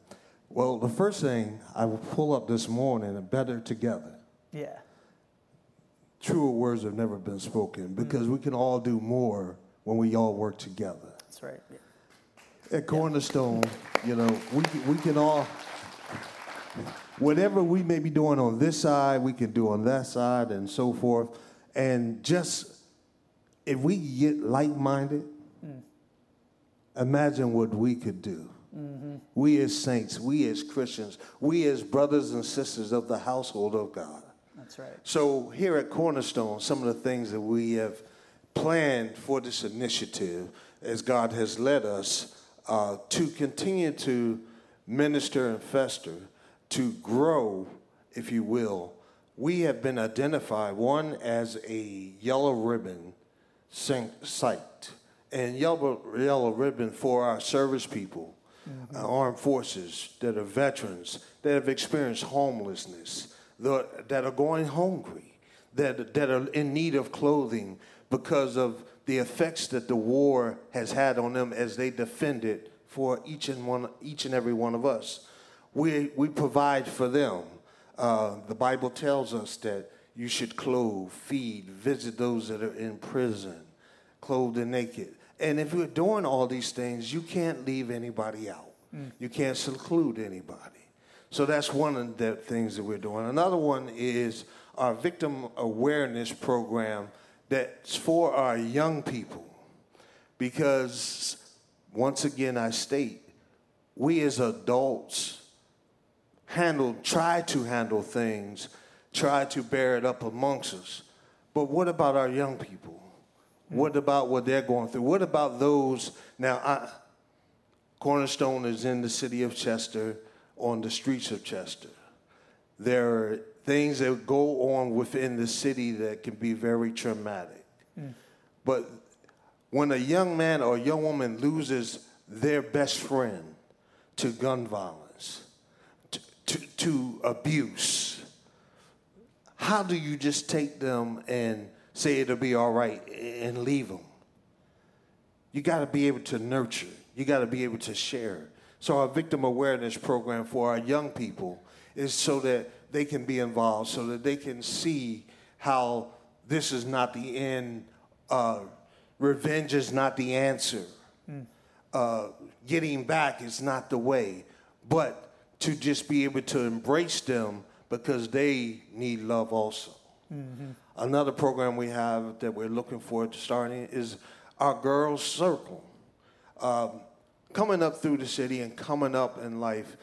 [SPEAKER 6] Well, the first thing I will pull up this morning, better together.
[SPEAKER 1] Yeah.
[SPEAKER 6] Truer words have never been spoken because mm we can all do more when we all work together.
[SPEAKER 1] That's right. Yeah.
[SPEAKER 6] At Cornerstone, yeah. you know, we, we can all whatever we may be doing on this side, we can do on that side, and so forth. And just if we get like minded, mm. imagine what we could do. Mm-hmm. We as saints, we as Christians, we as brothers and sisters of the household of God.
[SPEAKER 1] That's right.
[SPEAKER 6] So, here at Cornerstone, some of the things that we have planned for this initiative, as God has led us uh, to continue to minister and fester, to grow, if you will, we have been identified, one, as a yellow ribbon site, and yellow, yellow ribbon for our service people, mm-hmm. uh, armed forces that are veterans, that have experienced homelessness, that are going hungry, that, that are in need of clothing because of the effects that the war has had on them as they defended for each and one, each and every one of us. We, we provide for them. Uh, the Bible tells us that you should clothe, feed, visit those that are in prison, clothed and naked. And if you're doing all these things, you can't leave anybody out. Mm. You can't seclude anybody. So that's one of the things that we're doing. Another one is our victim awareness program that's for our young people. Because, once again, I state, we as adults handle, try to handle things, try to bear it up amongst us. But what about our young people? What about what they're going through? What about those? Now, I, Cornerstone is in the city of Chester, on the streets of Chester. There are things that go on within the city that can be very traumatic. Mm. But when a young man or a young woman loses their best friend to gun violence, to, to, to abuse, how do you just take them and say it'll be all right and leave them? You got to be able to nurture. You got to be able to share. So our victim awareness program for our young people is so that they can be involved, so that they can see how this is not the end. Uh, revenge is not the answer. Mm. Uh, getting back is not the way. But to just be able to embrace them because they need love also. Mm-hmm. Another program we have that we're looking forward to starting is our Girls Circle. Um, coming up through the city and coming up in life,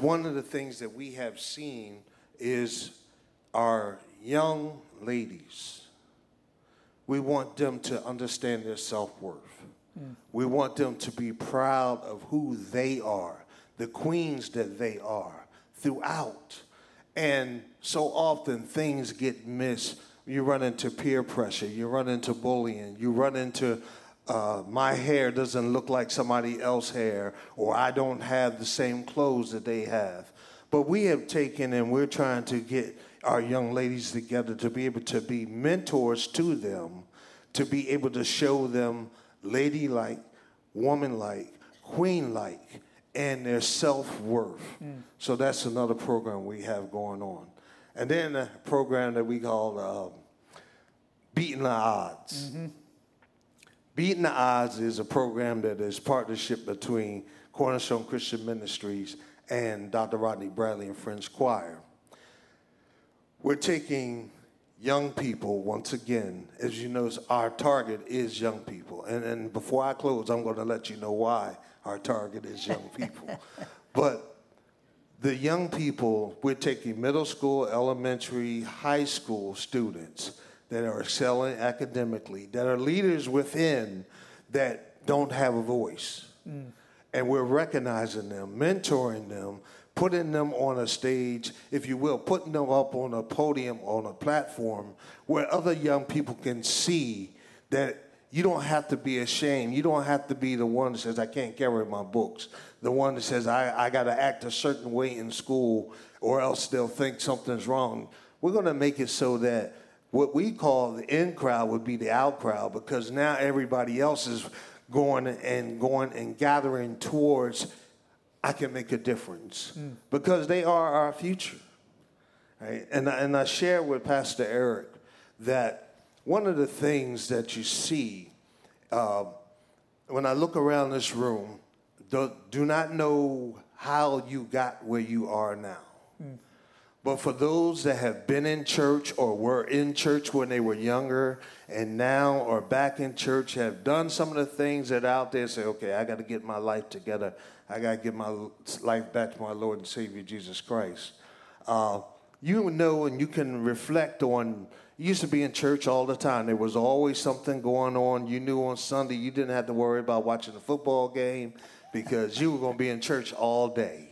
[SPEAKER 6] one of the things that we have seen is our young ladies. We want them to understand their self worth. Mm. We want them to be proud of who they are, the queens that they are throughout. And so often things get missed. You run into peer pressure, you run into bullying, you run into uh, my hair doesn't look like somebody else's hair, or I don't have the same clothes that they have. But we have taken and we're trying to get our young ladies together to be able to be mentors to them, to be able to show them ladylike, womanlike, queen-like, and their self worth. Mm. So that's another program we have going on. And then a program that we call uh, Beating the Odds. Mm-hmm. Beating the Odds is a program that is partnership between Cornerstone Christian Ministries and Dr. Rodney Bradley and Friends Choir. We're taking young people once again. As you know, our target is young people. And, and before I close, I'm going to let you know why our target is young people. (laughs) but the young people, we're taking middle school, elementary, high school students that are excelling academically, that are leaders within that don't have a voice. Mm. And we're recognizing them, mentoring them, putting them on a stage, if you will, putting them up on a podium, on a platform where other young people can see that you don't have to be ashamed. You don't have to be the one that says, I can't carry my books. The one that says, I, I got to act a certain way in school or else they'll think something's wrong. We're going to make it so that what we call the in crowd would be the out crowd because now everybody else is going and going and gathering towards I can make a difference mm. because they are our future. Right? And, and I share with Pastor Eric that one of the things that you see uh, when I look around this room, do, do not know how you got where you are now. Mm. But for those that have been in church or were in church when they were younger and now are back in church, have done some of the things that out there say, okay, I got to get my life together. I got to get my life back to my Lord and Savior Jesus Christ. Uh, you know and you can reflect on you used to be in church all the time there was always something going on you knew on sunday you didn't have to worry about watching the football game because you were going to be in church all day.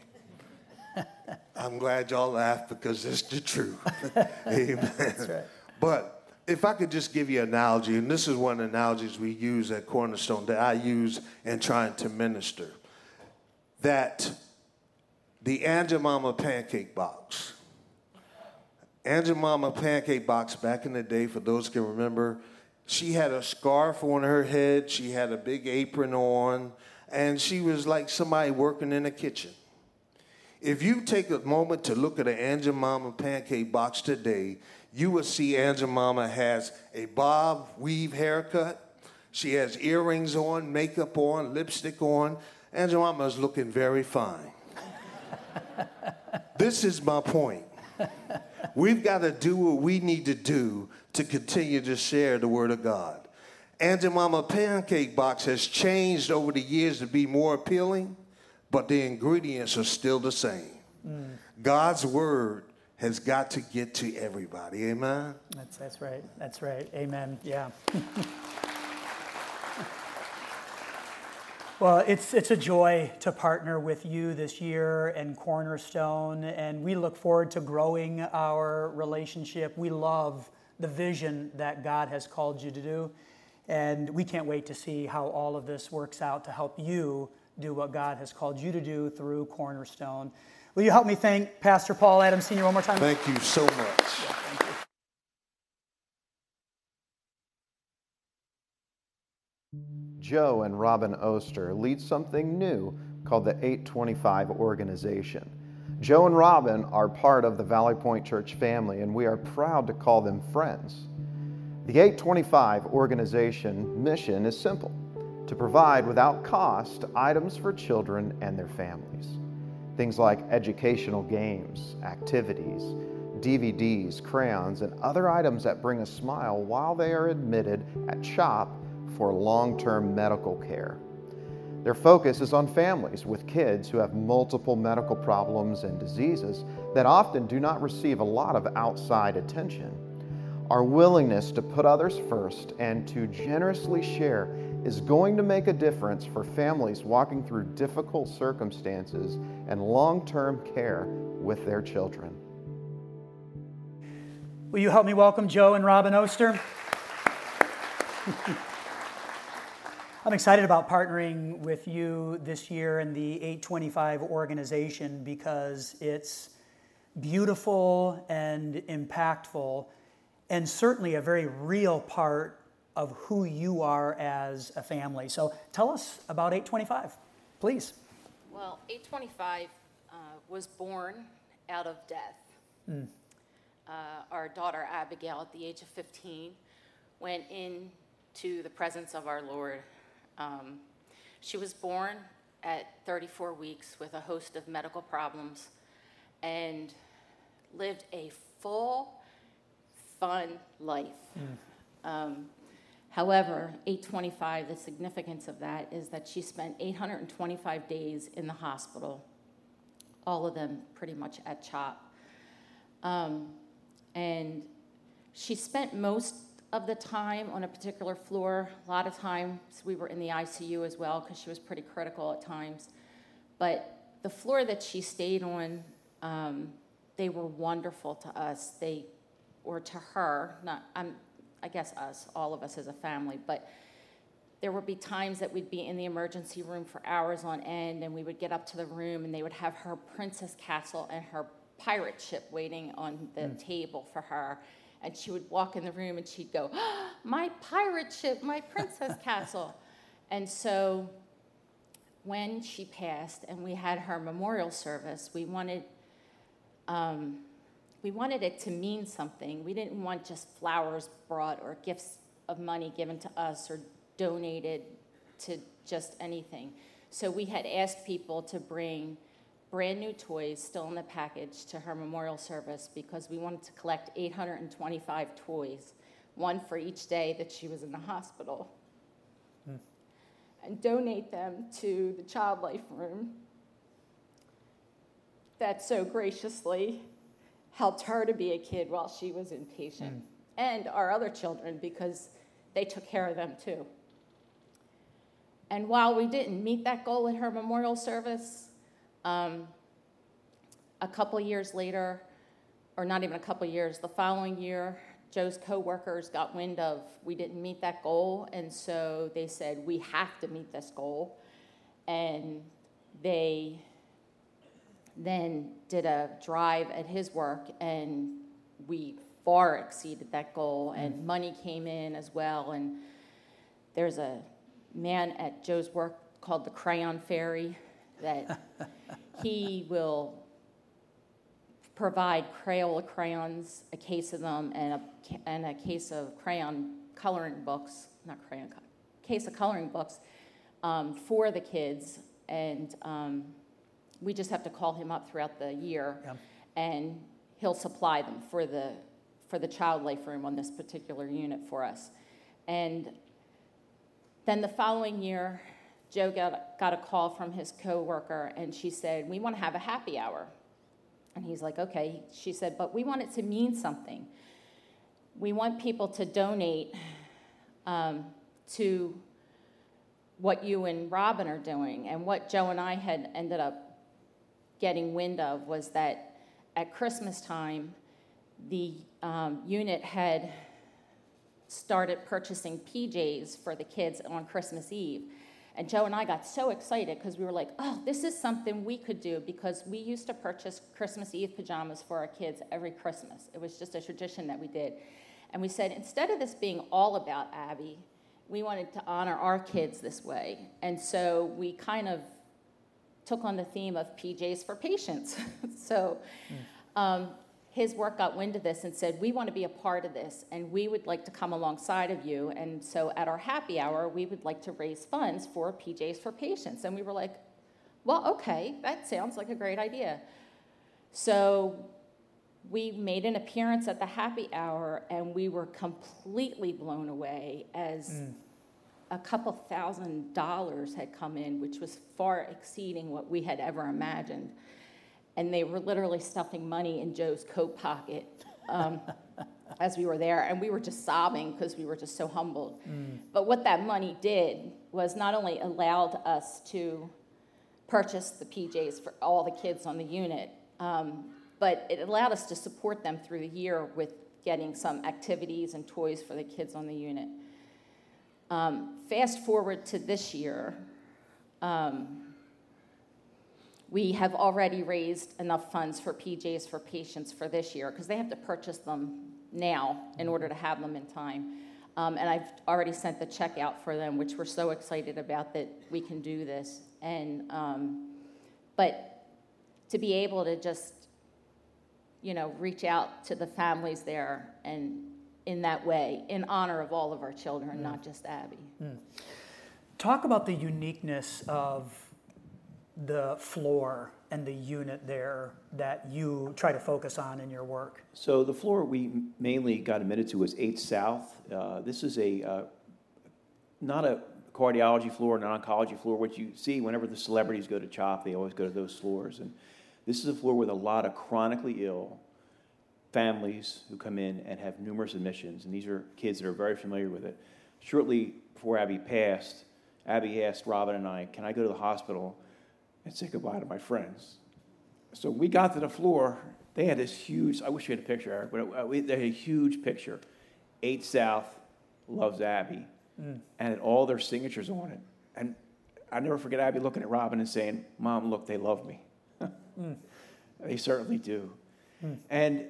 [SPEAKER 6] (laughs) I'm glad y'all laughed because it's the truth. (laughs) Amen. Right. but if i could just give you an analogy and this is one of the analogies we use at cornerstone that i use in trying to minister that the Aunt Jemima pancake box Aunt Jemima pancake box back in the day, for those can remember, she had a scarf on her head, she had a big apron on, and she was like somebody working in a kitchen. If you take a moment to look at an Aunt Jemima pancake box today, you will see Aunt Jemima has a bob weave haircut. She has earrings on, makeup on, lipstick on. Aunt Jemima is looking very fine. (laughs) this is my point. We've got to do what we need to do to continue to share the Word of God. Aunt Jemima Pancake Box has changed over the years to be more appealing, but the ingredients are still the same. Mm. God's Word has got to get to everybody. Amen?
[SPEAKER 1] That's, that's right. That's right. Amen. Yeah. (laughs) Well, it's, it's a joy to partner with you this year and Cornerstone, and we look forward to growing our relationship. We love the vision that God has called you to do, and we can't wait to see how all of this works out to help you do what God has called you to do through Cornerstone. Will you help me thank Pastor Paul Adams Sr. one more time?
[SPEAKER 6] Thank you so much.
[SPEAKER 4] Joe and Robin Oster lead something new called the 825 organization. Joe and Robin are part of the Valley Point Church family, and we are proud to call them friends. The 825 organization mission is simple to provide without cost items for children and their families. Things like educational games, activities, DVDs, crayons, and other items that bring a smile while they are admitted at CHOP for long term medical care. Their focus is on families with kids who have multiple medical problems and diseases that often do not receive a lot of outside attention. Our willingness to put others first and to generously share is going to make a difference for families walking through difficult circumstances and long term care with their children.
[SPEAKER 1] Will you help me welcome Joe and Robin Oster? (laughs) I'm excited about partnering with you this year in the 825 organization because it's beautiful and impactful and certainly a very real part of who you are as a family. So tell us about 825, please.
[SPEAKER 7] Well, 825 uh, was born out of death. Mm. Uh, our daughter Abigail, at the age of 15, went into the presence of our Lord um, she was born at 34 weeks with a host of medical problems and lived a full, fun life. Mm. Um, however, 825, the significance of that is that she spent 825 days in the hospital, all of them pretty much at CHOP. Um, and she spent most of the time on a particular floor. A lot of times we were in the ICU as well because she was pretty critical at times. But the floor that she stayed on, um, they were wonderful to us. They, or to her, not I'm, I guess us, all of us as a family, but there would be times that we'd be in the emergency room for hours on end, and we would get up to the room, and they would have her princess castle and her pirate ship waiting on the mm. table for her and she would walk in the room and she'd go, oh, My pirate ship, my princess (laughs) castle. And so when she passed and we had her memorial service, we wanted, um, we wanted it to mean something. We didn't want just flowers brought or gifts of money given to us or donated to just anything. So we had asked people to bring brand new toys still in the package to her memorial service because we wanted to collect 825 toys, one for each day that she was in the hospital, hmm. and donate them to the Child Life Room that so graciously helped her to be a kid while she was inpatient, and our other children because they took care of them too. And while we didn't meet that goal at her memorial service, um, a couple years later, or not even a couple years, the following year, Joe's coworkers got wind of we didn't meet that goal, and so they said we have to meet this goal, and they then did a drive at his work, and we far exceeded that goal, and money came in as well, and there's a man at Joe's work called the Crayon Fairy that (laughs) he will provide Crayola crayons, a case of them, and a, and a case of crayon coloring books, not crayon, case of coloring books um, for the kids. And um, we just have to call him up throughout the year,
[SPEAKER 1] Yeah.
[SPEAKER 7] and he'll supply them for the, for the child life room on this particular unit for us. And then the following year, Joe got, got a call from his coworker, and she said, "We want to have a happy hour." And he's like, "Okay." She said, "But we want it to mean something. We want people to donate um, to what you and Robin are doing." And what Joe and I had ended up getting wind of was that at Christmas time, the um, unit had started purchasing PJs for the kids on Christmas Eve. And Joe and I got so excited because we were like, oh, this is something we could do because we used to purchase Christmas Eve pajamas for our kids every Christmas. It was just a tradition that we did. And we said, instead of this being all about Abby, we wanted to honor our kids this way. And so we kind of took on the theme of PJs for patients. (laughs) so um, his work got wind of this and said, We want to be a part of this and we would like to come alongside of you. And so at our happy hour, we would like to raise funds for PJs for patients. And we were like, Well, okay, that sounds like a great idea. So we made an appearance at the happy hour and we were completely blown away as a couple thousand dollars had come in, which was far exceeding what we had ever imagined. And they were literally stuffing money in Joe's coat pocket um, (laughs) as we were there. And we were just sobbing because we were just so humbled. But what that money did was not only allowed us to purchase the PJs for all the kids on the unit, um, but it allowed us to support them through the year with getting some activities and toys for the kids on the unit. Um, fast forward to this year, um, we have already raised enough funds for PJs for patients for this year because they have to purchase them now in order to have them in time. Um, and I've already sent the check out for them, which we're so excited about that we can do this. And um, but to be able to just you know reach out to the families there and in that way in honor of all of our children, not just Abby.
[SPEAKER 1] Talk about the uniqueness of the floor and the unit there that you try to focus on in your work.
[SPEAKER 8] So the floor we mainly got admitted to was 8 South. Uh, this is a uh, not a cardiology floor, not oncology floor. What you see whenever the celebrities go to CHOP, they always go to those floors. And this is a floor with a lot of chronically ill families who come in and have numerous admissions. And these are kids that are very familiar with it. Shortly before Abby passed, Abby asked Robin and I, Can I go to the hospital and say goodbye to my friends? So we got to the floor. They had this huge, I wish you had a picture, Eric, but uh, we, they had a huge picture. 8 South loves Abby. And had all their signatures on it. And I never forget Abby looking at Robin and saying, Mom, look, they love me. (laughs) They certainly do. And uh,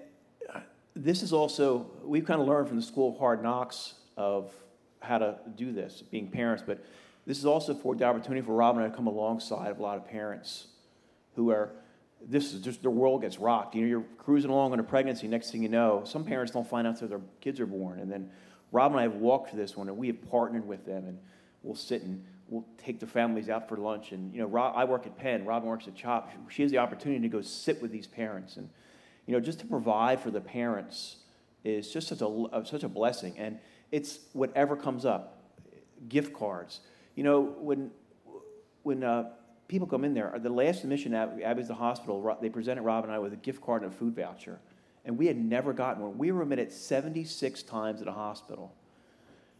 [SPEAKER 8] this is also, we've kind of learned from the School of Hard Knocks of how to do this, being parents, but this is also for the opportunity for Robin and I to come alongside of a lot of parents who are, this is just their world gets rocked. You know, you're cruising along on a pregnancy, next thing you know, some parents don't find out until their kids are born. And then Rob and I have walked through this one and we have partnered with them and we'll sit and we'll take the families out for lunch. And, you know, Rob, I work at Penn, Robin works at CHOP. She has the opportunity to go sit with these parents. And, you know, just to provide for the parents is just such a, uh, such a blessing. And it's whatever comes up, gift cards. You know, when, when uh, people come in there, the last admission at Abby's the hospital, they presented Rob and I with a gift card and a food voucher. And we had never gotten one. We were admitted 76 times at a hospital.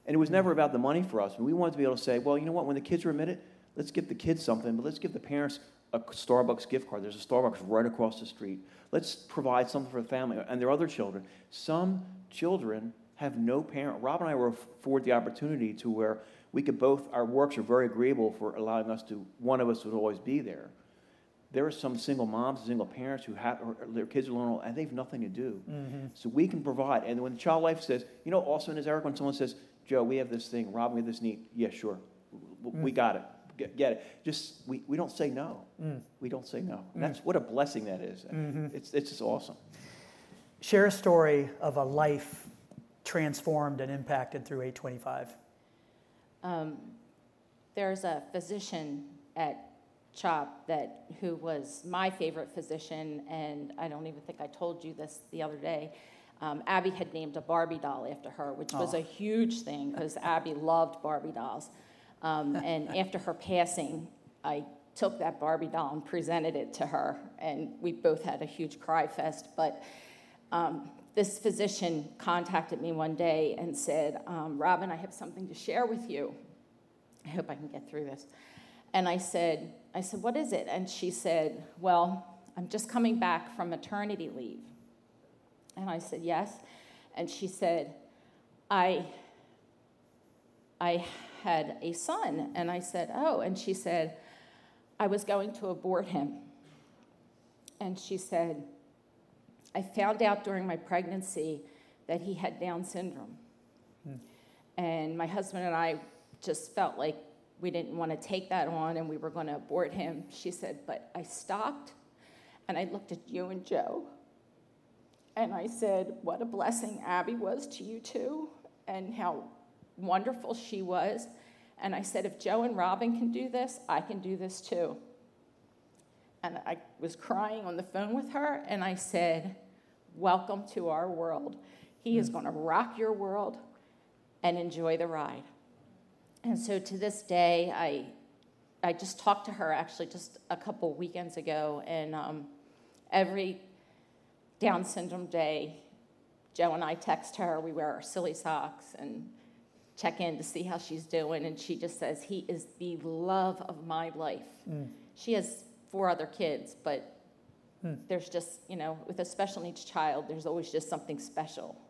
[SPEAKER 8] And it was never about the money for us. We wanted to be able to say, well, you know what, when the kids are admitted, let's give the kids something, but let's give the parents a Starbucks gift card. There's a Starbucks right across the street. Let's provide something for the family and their other children. Some children have no parent. Rob and I were afforded the opportunity to where we could both, our works are very agreeable for allowing us to, one of us would always be there. There are some single moms, single parents who have their kids are alone and they have nothing to do. Mm-hmm. So we can provide. And when Child Life says, you know, also in his Eric, when someone says, Joe, we have this thing, Rob, we have this need, yeah, sure, we mm. got it. Get, get, it. Just we, we don't say no. Mm. We don't say no. Mm. That's what a blessing that is. Mm-hmm. It's it's just awesome.
[SPEAKER 1] Share a story of a life transformed and impacted through 825. Um,
[SPEAKER 7] there's a physician at CHOP that who was my favorite physician, and I don't even think I told you this the other day. Um, Abby had named a Barbie doll after her, which was a huge thing because Abby loved Barbie dolls. Um, and after her passing, I took that Barbie doll and presented it to her, and we both had a huge cry fest. But um, this physician contacted me one day and said, um, Robin, I have something to share with you. I hope I can get through this. And I said, I said, what is it? And she said, well, I'm just coming back from maternity leave. And I said, yes. And she said, I, I had a son. And I said, oh. And she said, I was going to abort him. And she said, I found out during my pregnancy that he had Down syndrome. Hmm. And my husband and I just felt like we didn't want to take that on and we were going to abort him. She said, But I stopped and I looked at you and Joe and I said, What a blessing Abby was to you two, and how wonderful she was. And I said, If Joe and Robin can do this, I can do this too. And I was crying on the phone with her, and I said, Welcome to our world. He is going to rock your world and enjoy the ride. And so to this day, I, I just talked to her actually just a couple weekends ago, and um, every down syndrome day, Joe and I text her. We wear our silly socks and check in to see how she's doing. And she just says, He is the love of my life. Mm. She has four other kids, but mm. there's just, you know, with a special needs child, there's always just something special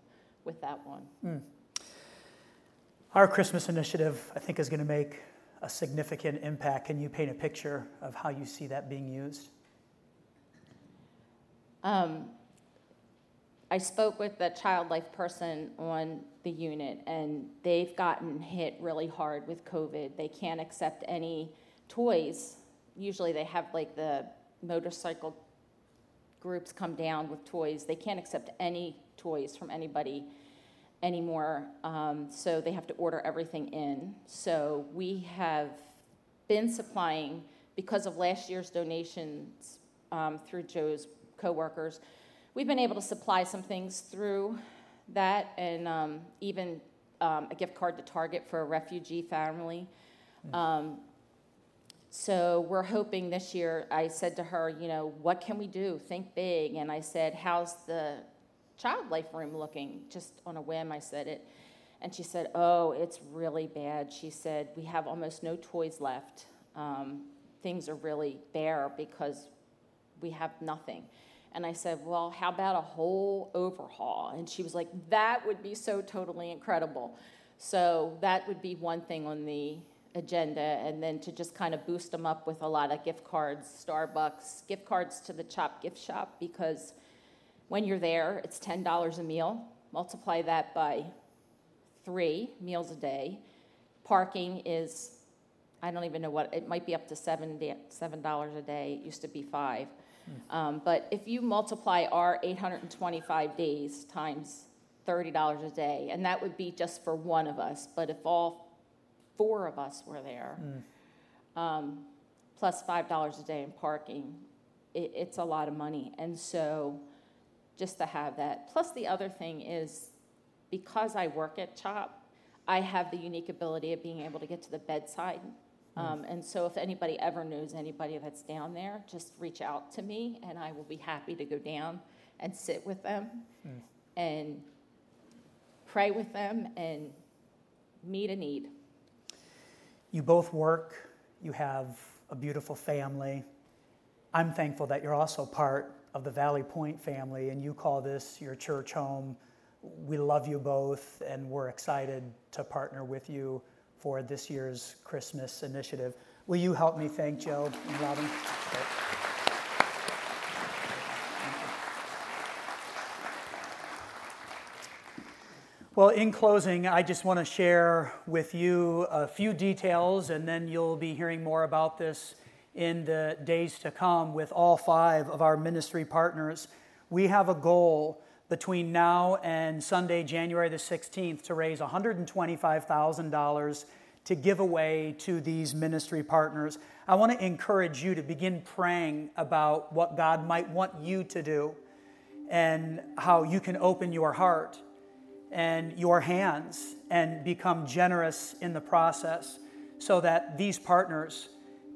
[SPEAKER 7] with that one. Mm.
[SPEAKER 1] Our Christmas initiative, I think, is going to make a significant impact. Can you paint a picture of how you see that being used? Um,
[SPEAKER 7] I spoke with the child life person on the unit, and they've gotten hit really hard with COVID. They can't accept any toys. Usually, they have like the motorcycle groups come down with toys. They can't accept any toys from anybody anymore, um, so they have to order everything in. So we have been supplying, because of last year's donations um, through Joe's coworkers, we've been able to supply some things through that and um, even um, a gift card to Target for a refugee family. Um, so we're hoping this year, I said to her, you know, what can we do? Think big. And I said, how's the child life room looking? Just on a whim, I said it. And she said, oh, it's really bad. She said, we have almost no toys left. Um, things are really bare because we have nothing. And I said, Well, how about a whole overhaul? And she was like, That would be so totally incredible. So that would be one thing on the agenda. And then to just kind of boost them up with a lot of gift cards, Starbucks, gift cards to the CHOP gift shop, because when you're there, it's $10 a meal. Multiply that by three meals a day. Parking is, I don't even know what, it might be up to $7, $7 a day. It used to be five. Um, but if you multiply our 825 days times $30 a day, and that would be just for one of us, but if all four of us were there, um, plus five dollars a day in parking. It, it's a lot of money, and so just to have that. Plus, the other thing is because I work at CHOP, I have the unique ability of being able to get to the bedside. Um, and so, if anybody ever knows anybody that's down there, just reach out to me, and I will be happy to go down and sit with them and pray with them and meet a need.
[SPEAKER 1] You both work, you have a beautiful family. I'm thankful that you're also part of the Valley Point family and you call this your church home. We love you both and we're excited to partner with you for this year's Christmas initiative. Will you help me thank Joe and Robin? Well, in closing, I just want to share with you a few details, and then you'll be hearing more about this in the days to come with all five of our ministry partners. We have a goal between now and Sunday, January the 16th, to raise $125,000 to give away to these ministry partners. I want to encourage you to begin praying about what God might want you to do and how you can open your heart and your hands and become generous in the process so that these partners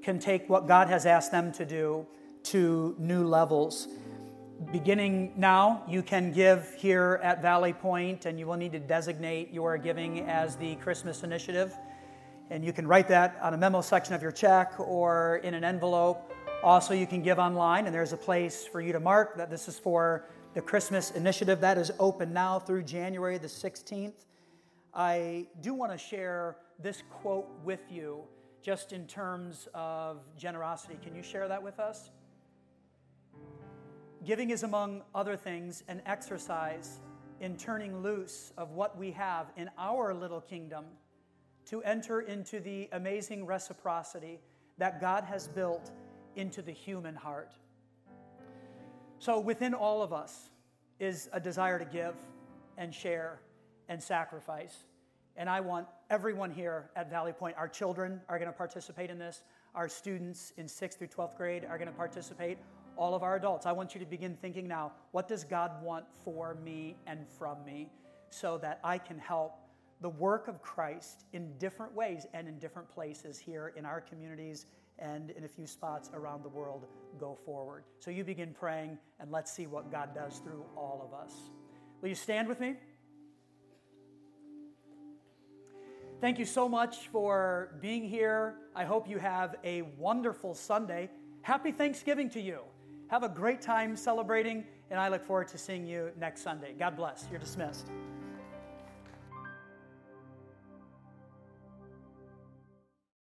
[SPEAKER 1] can take what God has asked them to do to new levels. Beginning now, you can give here at Valley Point, and you will need to designate your giving as the Christmas initiative. And you can write that on a memo section of your check or in an envelope. Also, you can give online, and there's a place for you to mark that this is for the Christmas initiative. That is open now through January the 16th. I do want to share this quote with you just in terms of generosity. Can you share that with us? Giving is, among other things, an exercise in turning loose of what we have in our little kingdom to enter into the amazing reciprocity that God has built into the human heart. So, within all of us is a desire to give and share and sacrifice. And I want everyone here at Valley Point, our children are going to participate in this, our students in 6th through 12th grade are going to participate, all of our adults. I want you to begin thinking now what does God want for me and from me so that I can help the work of Christ in different ways and in different places here in our communities and in a few spots around the world go forward. So you begin praying, and let's see what God does through all of us. Will you stand with me? Thank you so much for being here. I hope you have a wonderful Sunday. Happy Thanksgiving to you. Have a great time celebrating, and I look forward to seeing you next Sunday. God bless. You're dismissed.